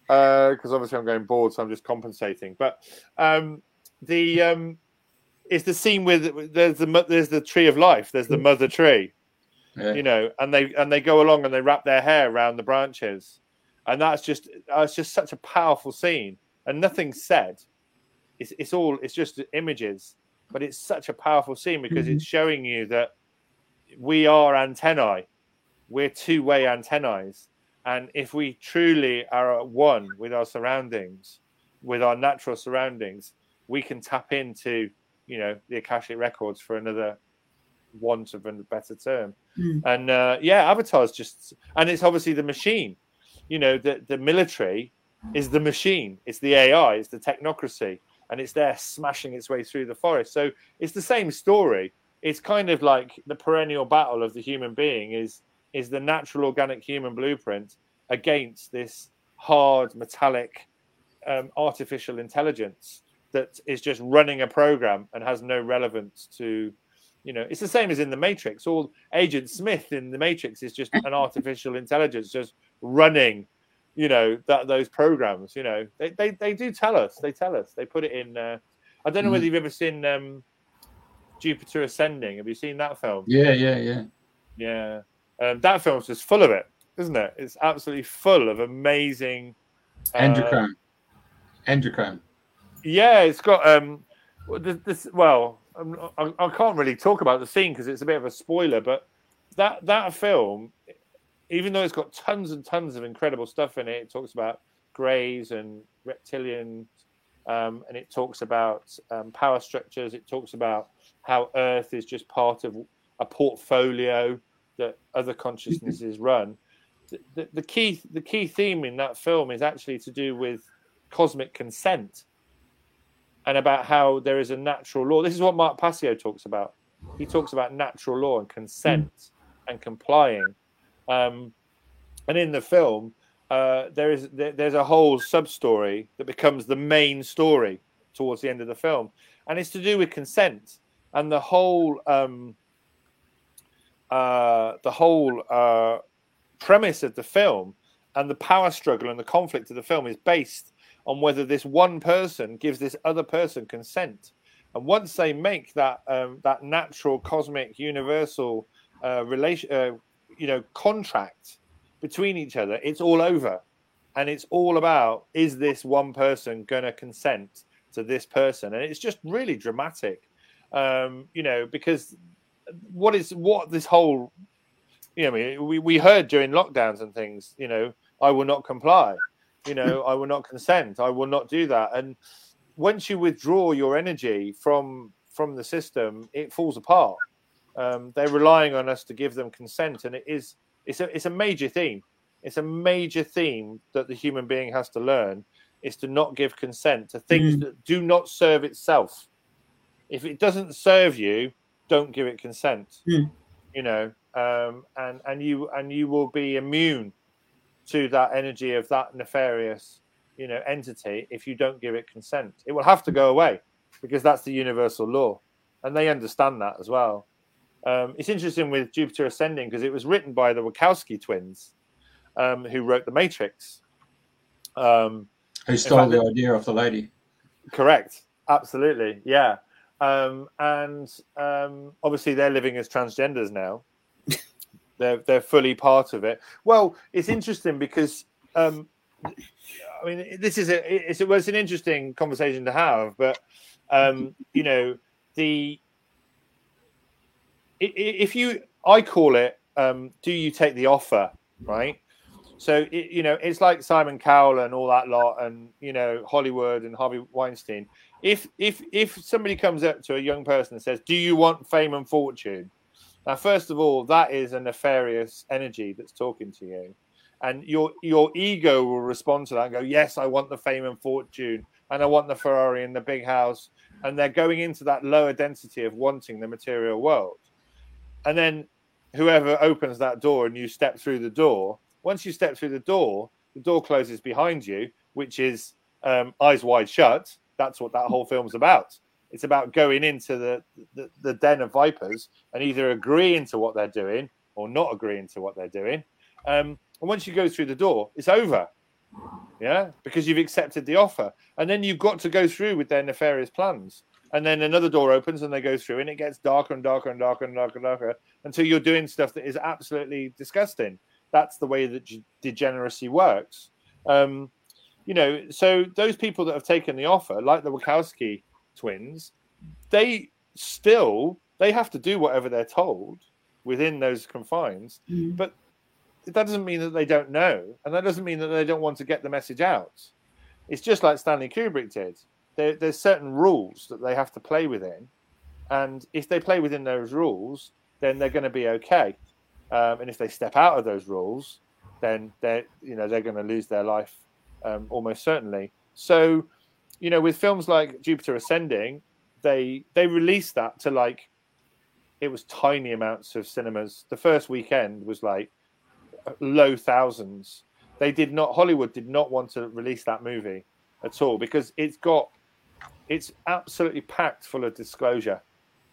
because obviously I'm going bored, so I'm just compensating. But um, the um, it's the scene with there's the there's the tree of life, there's the mother tree, Yeah. you know, and they and they go along and they wrap their hair around the branches, and that's just that's just such a powerful scene, and nothing's said. It's it's all it's just images, but it's such a powerful scene because it's showing you that we are antennae, we're two way antennae, and if we truly are at one with our surroundings, with our natural surroundings, we can tap into you know the akashic records for another want of a better term. Mm. and uh, yeah avatar's just and it's obviously the machine. You know the the military is the machine. It's the ai it's the technocracy. And it's there smashing its way through the forest. So it's the same story. It's kind of like the perennial battle of the human being is is the natural organic human blueprint against this hard metallic um, artificial intelligence that is just running a program and has no relevance to you know it's the same as in the matrix. All agent smith in the matrix is just an artificial intelligence just running you know that those programs you know. They, they they do tell us. They tell us. They put it in uh, i don't know whether you've ever seen um jupiter ascending. Have you seen that film? Yeah, yeah, yeah. yeah. Um, that film's just full of it isn't it? It's absolutely full of amazing uh, Androchrome. Androchrome. Yeah it's got um well, this, this well I, I can't really talk about the scene because it's a bit of a spoiler but that that film even though it's got tons and tons of incredible stuff in it it talks about greys and reptilians um, and it talks about um, power structures. It talks about how earth is just part of a portfolio that other consciousnesses run. The, the, the key the key theme in that film is actually to do with cosmic consent and about how there is a natural law. This is what Mark Passio talks about. He talks about natural law and consent and complying. Um, and in the film, uh, there is there, there's a whole sub story that becomes the main story towards the end of the film, and it's to do with consent and the whole um, uh, the whole uh, premise of the film and the power struggle and the conflict of the film is based on whether this one person gives this other person consent. And once they make that um, that natural, cosmic, universal uh, relation, uh, you know, contract between each other, it's all over, and it's all about is this one person going to consent to this person, and it's just really dramatic, um, you know, because what is what this whole, you know, we we heard during lockdowns and things, you know, I will not comply you know i will not consent. I will not do that. And once you withdraw your energy from from the system it falls apart. Um, they're relying on us to give them consent and it is it's a it's a major theme. It's a major theme that the human being has to learn is to not give consent to things Mm. that do not serve itself. If it doesn't serve you don't give it consent. Mm. you know um, and and you and you will be immune to that energy of that nefarious you know entity if you don't give it consent. It will have to go away because that's the universal law, and they understand that as well. Um, it's interesting with Jupiter Ascending because it was written by the Wachowski twins, um, who wrote The Matrix. Um, who stole the idea of the lady? Correct. Absolutely. Yeah. Um, and um, obviously, they're living as transgenders now. They're they're fully part of it. Well, it's interesting because um, I mean, this is a it's, it was an interesting conversation to have, but um, you know, the if you I call it, um, do you take the offer, right? So it, you know, it's like Simon Cowell and all that lot, and you know, Hollywood and Harvey Weinstein. If if if somebody comes up to a young person and says, "Do you want fame and fortune?" Now, first of all, that is a nefarious energy that's talking to you, and your your ego will respond to that and go, "Yes, I want the fame and fortune, and I want the Ferrari and the big house." And they're going into that lower density of wanting the material world, and then whoever opens that door and you step through the door once you step through the door, the door closes behind you, which is um, eyes wide shut. That's what that whole film's about. It's about going into the, the, the den of vipers and either agreeing to what they're doing or not agreeing to what they're doing. Um, and once you go through the door, it's over. Yeah, because you've accepted the offer, and then you've got to go through with their nefarious plans. And then another door opens, and they go through, and it gets darker and darker and darker and darker and darker until you're doing stuff that is absolutely disgusting that's the way that degeneracy works. Um, you know, so those people that have taken the offer, like the Wachowski twins, they still they have to do whatever they're told within those confines. Mm. But that doesn't mean that they don't know, and that doesn't mean that they don't want to get the message out. It's just like Stanley Kubrick did. There, there's certain rules that they have to play within, and if they play within those rules, then they're going to be okay. Um, and if they step out of those rules, then they're you know they're going to lose their life um, almost certainly. So, you know, with films like Jupiter Ascending, they they released that to like it was tiny amounts of cinemas. The first weekend was like low thousands. They did not Hollywood did not want to release that movie at all because it's got it's absolutely packed full of disclosure.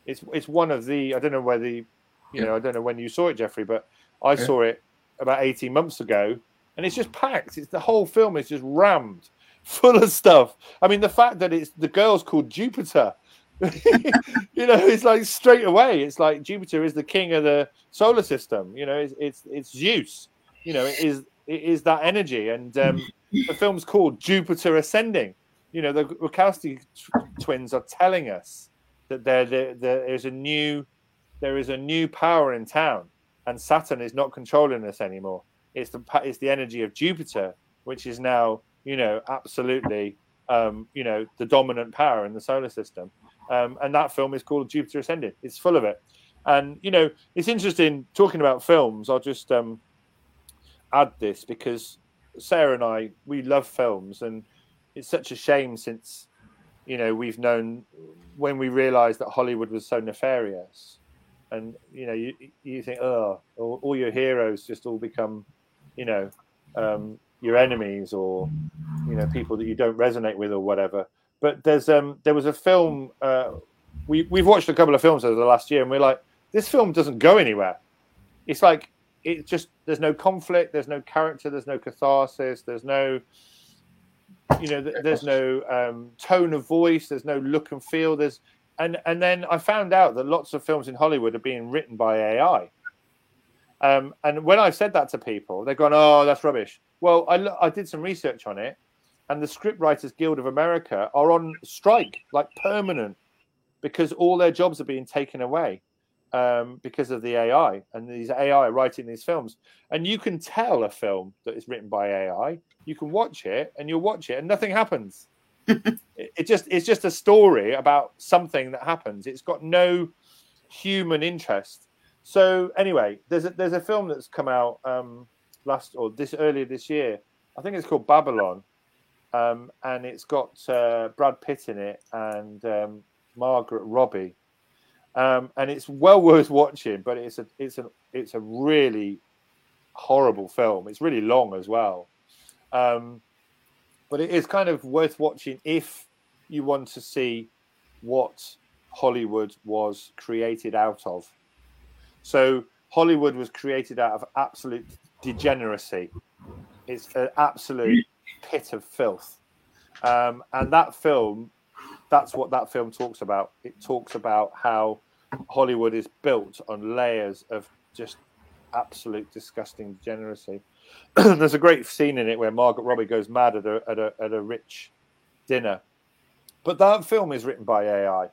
It's it's one of the I don't know whether you yeah. know, I don't know when you saw it, Jeffrey, but I yeah. saw it about 18 months ago, and it's just packed. It's the whole film is just rammed full of stuff. I mean, the fact that it's the girl's called Jupiter, you know, it's like straight away. It's like Jupiter is the king of the solar system. You know, it's it's, it's Zeus. You know, it is it is that energy, and um, the film's called Jupiter Ascending. You know, the Wachowski twins are telling us that there there is a new there is a new power in town, and Saturn is not controlling us anymore. It's the it's the energy of Jupiter, which is now you know absolutely um, you know the dominant power in the solar system. Um, and that film is called Jupiter Ascending. It's full of it, and you know it's interesting talking about films. I'll just um, add this because Sarah and I we love films, and it's such a shame since you know we've known when we realised that Hollywood was so nefarious and you know you you think oh all, all your heroes just all become you know um, your enemies or you know people that you don't resonate with or whatever but there's um there was a film uh, we we've watched a couple of films over the last year and we're like this film doesn't go anywhere it's like it just there's no conflict there's no character there's no catharsis there's no you know there's no um, tone of voice there's no look and feel there's and and then I found out that lots of films in Hollywood are being written by AI. Um, and when I've said that to people, they're going, "Oh, that's rubbish." Well, I I did some research on it, and the Scriptwriters Guild of America are on strike, like permanent, because all their jobs are being taken away um, because of the AI and these AI writing these films. And you can tell a film that is written by AI. You can watch it, and you'll watch it, and nothing happens it just it's just a story about something that happens. It's got no human interest. So anyway, there's a, there's a film that's come out um, last or this earlier this year. I think it's called Babylon, um, and it's got uh, Brad Pitt in it and um, Margaret Robbie, um, and it's well worth watching. But it's a it's a it's a really horrible film. It's really long as well. Um, but it is kind of worth watching if you want to see what Hollywood was created out of. So Hollywood was created out of absolute degeneracy. It's an absolute pit of filth. Um, and that film, that's what that film talks about. It talks about how Hollywood is built on layers of just absolute disgusting degeneracy. There's a great scene in it where Margaret Robbie goes mad at a, at a, at a rich dinner. But that film is written by AI.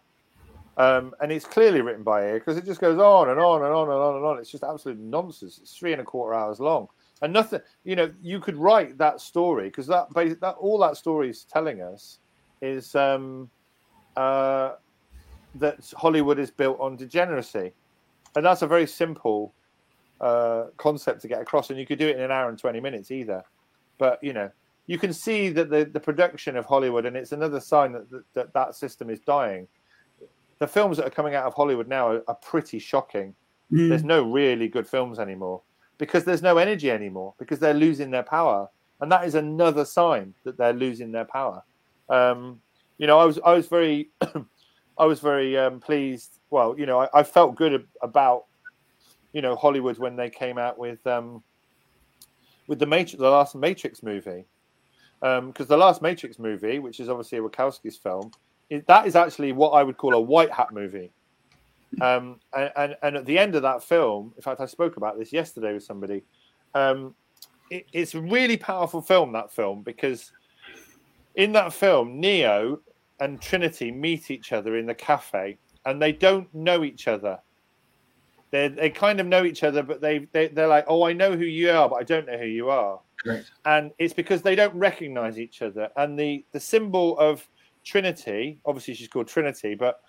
Um, and it's clearly written by AI because it just goes on and on and on and on and on. It's just absolute nonsense. It's three and a quarter hours long, and nothing. You know, you could write that story because that, that all that story is telling us is um, uh, that Hollywood is built on degeneracy, and that's a very simple uh, concept to get across. And you could do it in an hour and twenty minutes either. But you know, you can see that the, the production of Hollywood, and it's another sign that, that that, that system is dying the films that are coming out of Hollywood now are, are pretty shocking. Mm. There's no really good films anymore because there's no energy anymore because they're losing their power, and that is another sign that they're losing their power. Um, you know, I was I was very I was very um, pleased. Well, you know, I, I, felt good about you know Hollywood when they came out with um, with the Matrix, the last Matrix movie, because um, the last Matrix movie, which is obviously a Wachowski's film, that is actually what I would call a white hat movie. Um, and, and, and at the end of that film, in fact, I spoke about this yesterday with somebody. Um, it, it's a really powerful film. That film because in that film, Neo and Trinity meet each other in the cafe, and they don't know each other. They they kind of know each other, but they, they they're like, oh, I know who you are, but I don't know who you are. Right. And it's because they don't recognize each other. And the the symbol of Trinity, obviously she's called Trinity, but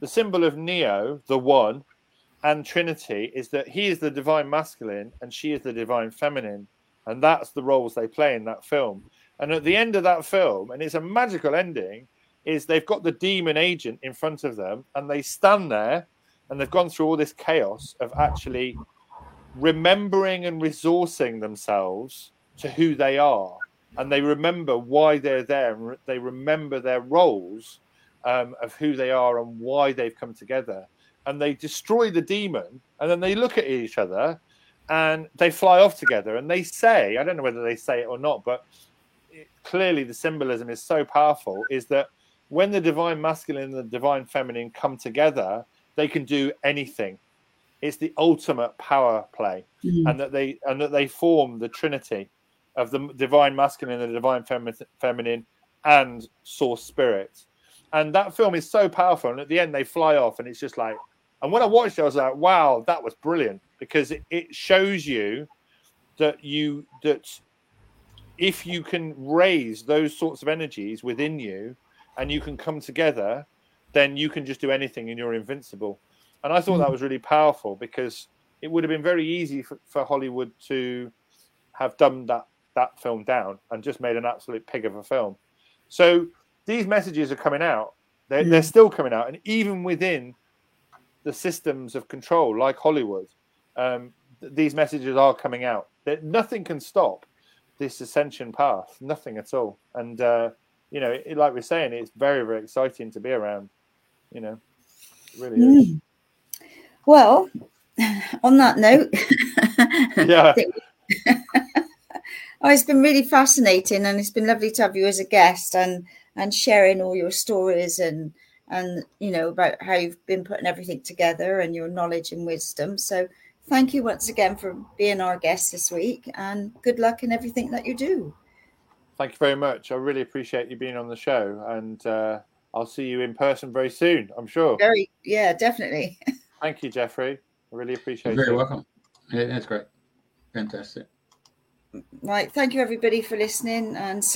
the symbol of Neo, the one, and Trinity is that he is the divine masculine and she is the divine feminine. And that's the roles they play in that film. And at the end of that film, and it's a magical ending, is they've got the demon agent in front of them and they stand there and they've gone through all this chaos of actually remembering and resourcing themselves to who they are and they remember why they're there they remember their roles um, of who they are and why they've come together. And they destroy the demon and then they look at each other and they fly off together and they say i don't know whether they say it or not but it, clearly the symbolism is so powerful is that when the divine masculine and the divine feminine come together they can do anything. It's the ultimate power play mm-hmm. and that they and that they form the trinity of the divine masculine and the divine feminine and source spirit. And that film is so powerful. And at the end, they fly off, and it's just like, and when I watched it, I was like, wow, that was brilliant because it, it shows you that you, that if you can raise those sorts of energies within you and you can come together, then you can just do anything and you're invincible. And I thought that mm. was really powerful because it would have been very easy for, for Hollywood to have done that that film down and just made an absolute pig of a film. So these messages are coming out. They're, they're still coming out, and even within the systems of control, like Hollywood, um, th- these messages are coming out. That nothing can stop this ascension path, nothing at all. And uh, you know, it, like we're saying, it's very, very exciting to be around. You know, really mm. Well, on that note, yeah. Oh, it's been really fascinating, and it's been lovely to have you as a guest and and sharing all your stories and and you know about how you've been putting everything together and your knowledge and wisdom. So thank you once again for being our guest this week, and good luck in everything that you do. Thank you very much. I really appreciate you being on the show, and uh, I'll see you in person very soon. I'm sure. Very, yeah, definitely. Thank you, Jeffrey. I really appreciate You're it. Very welcome. Yeah, that's great. Fantastic. Right. Thank you, everybody, for listening and say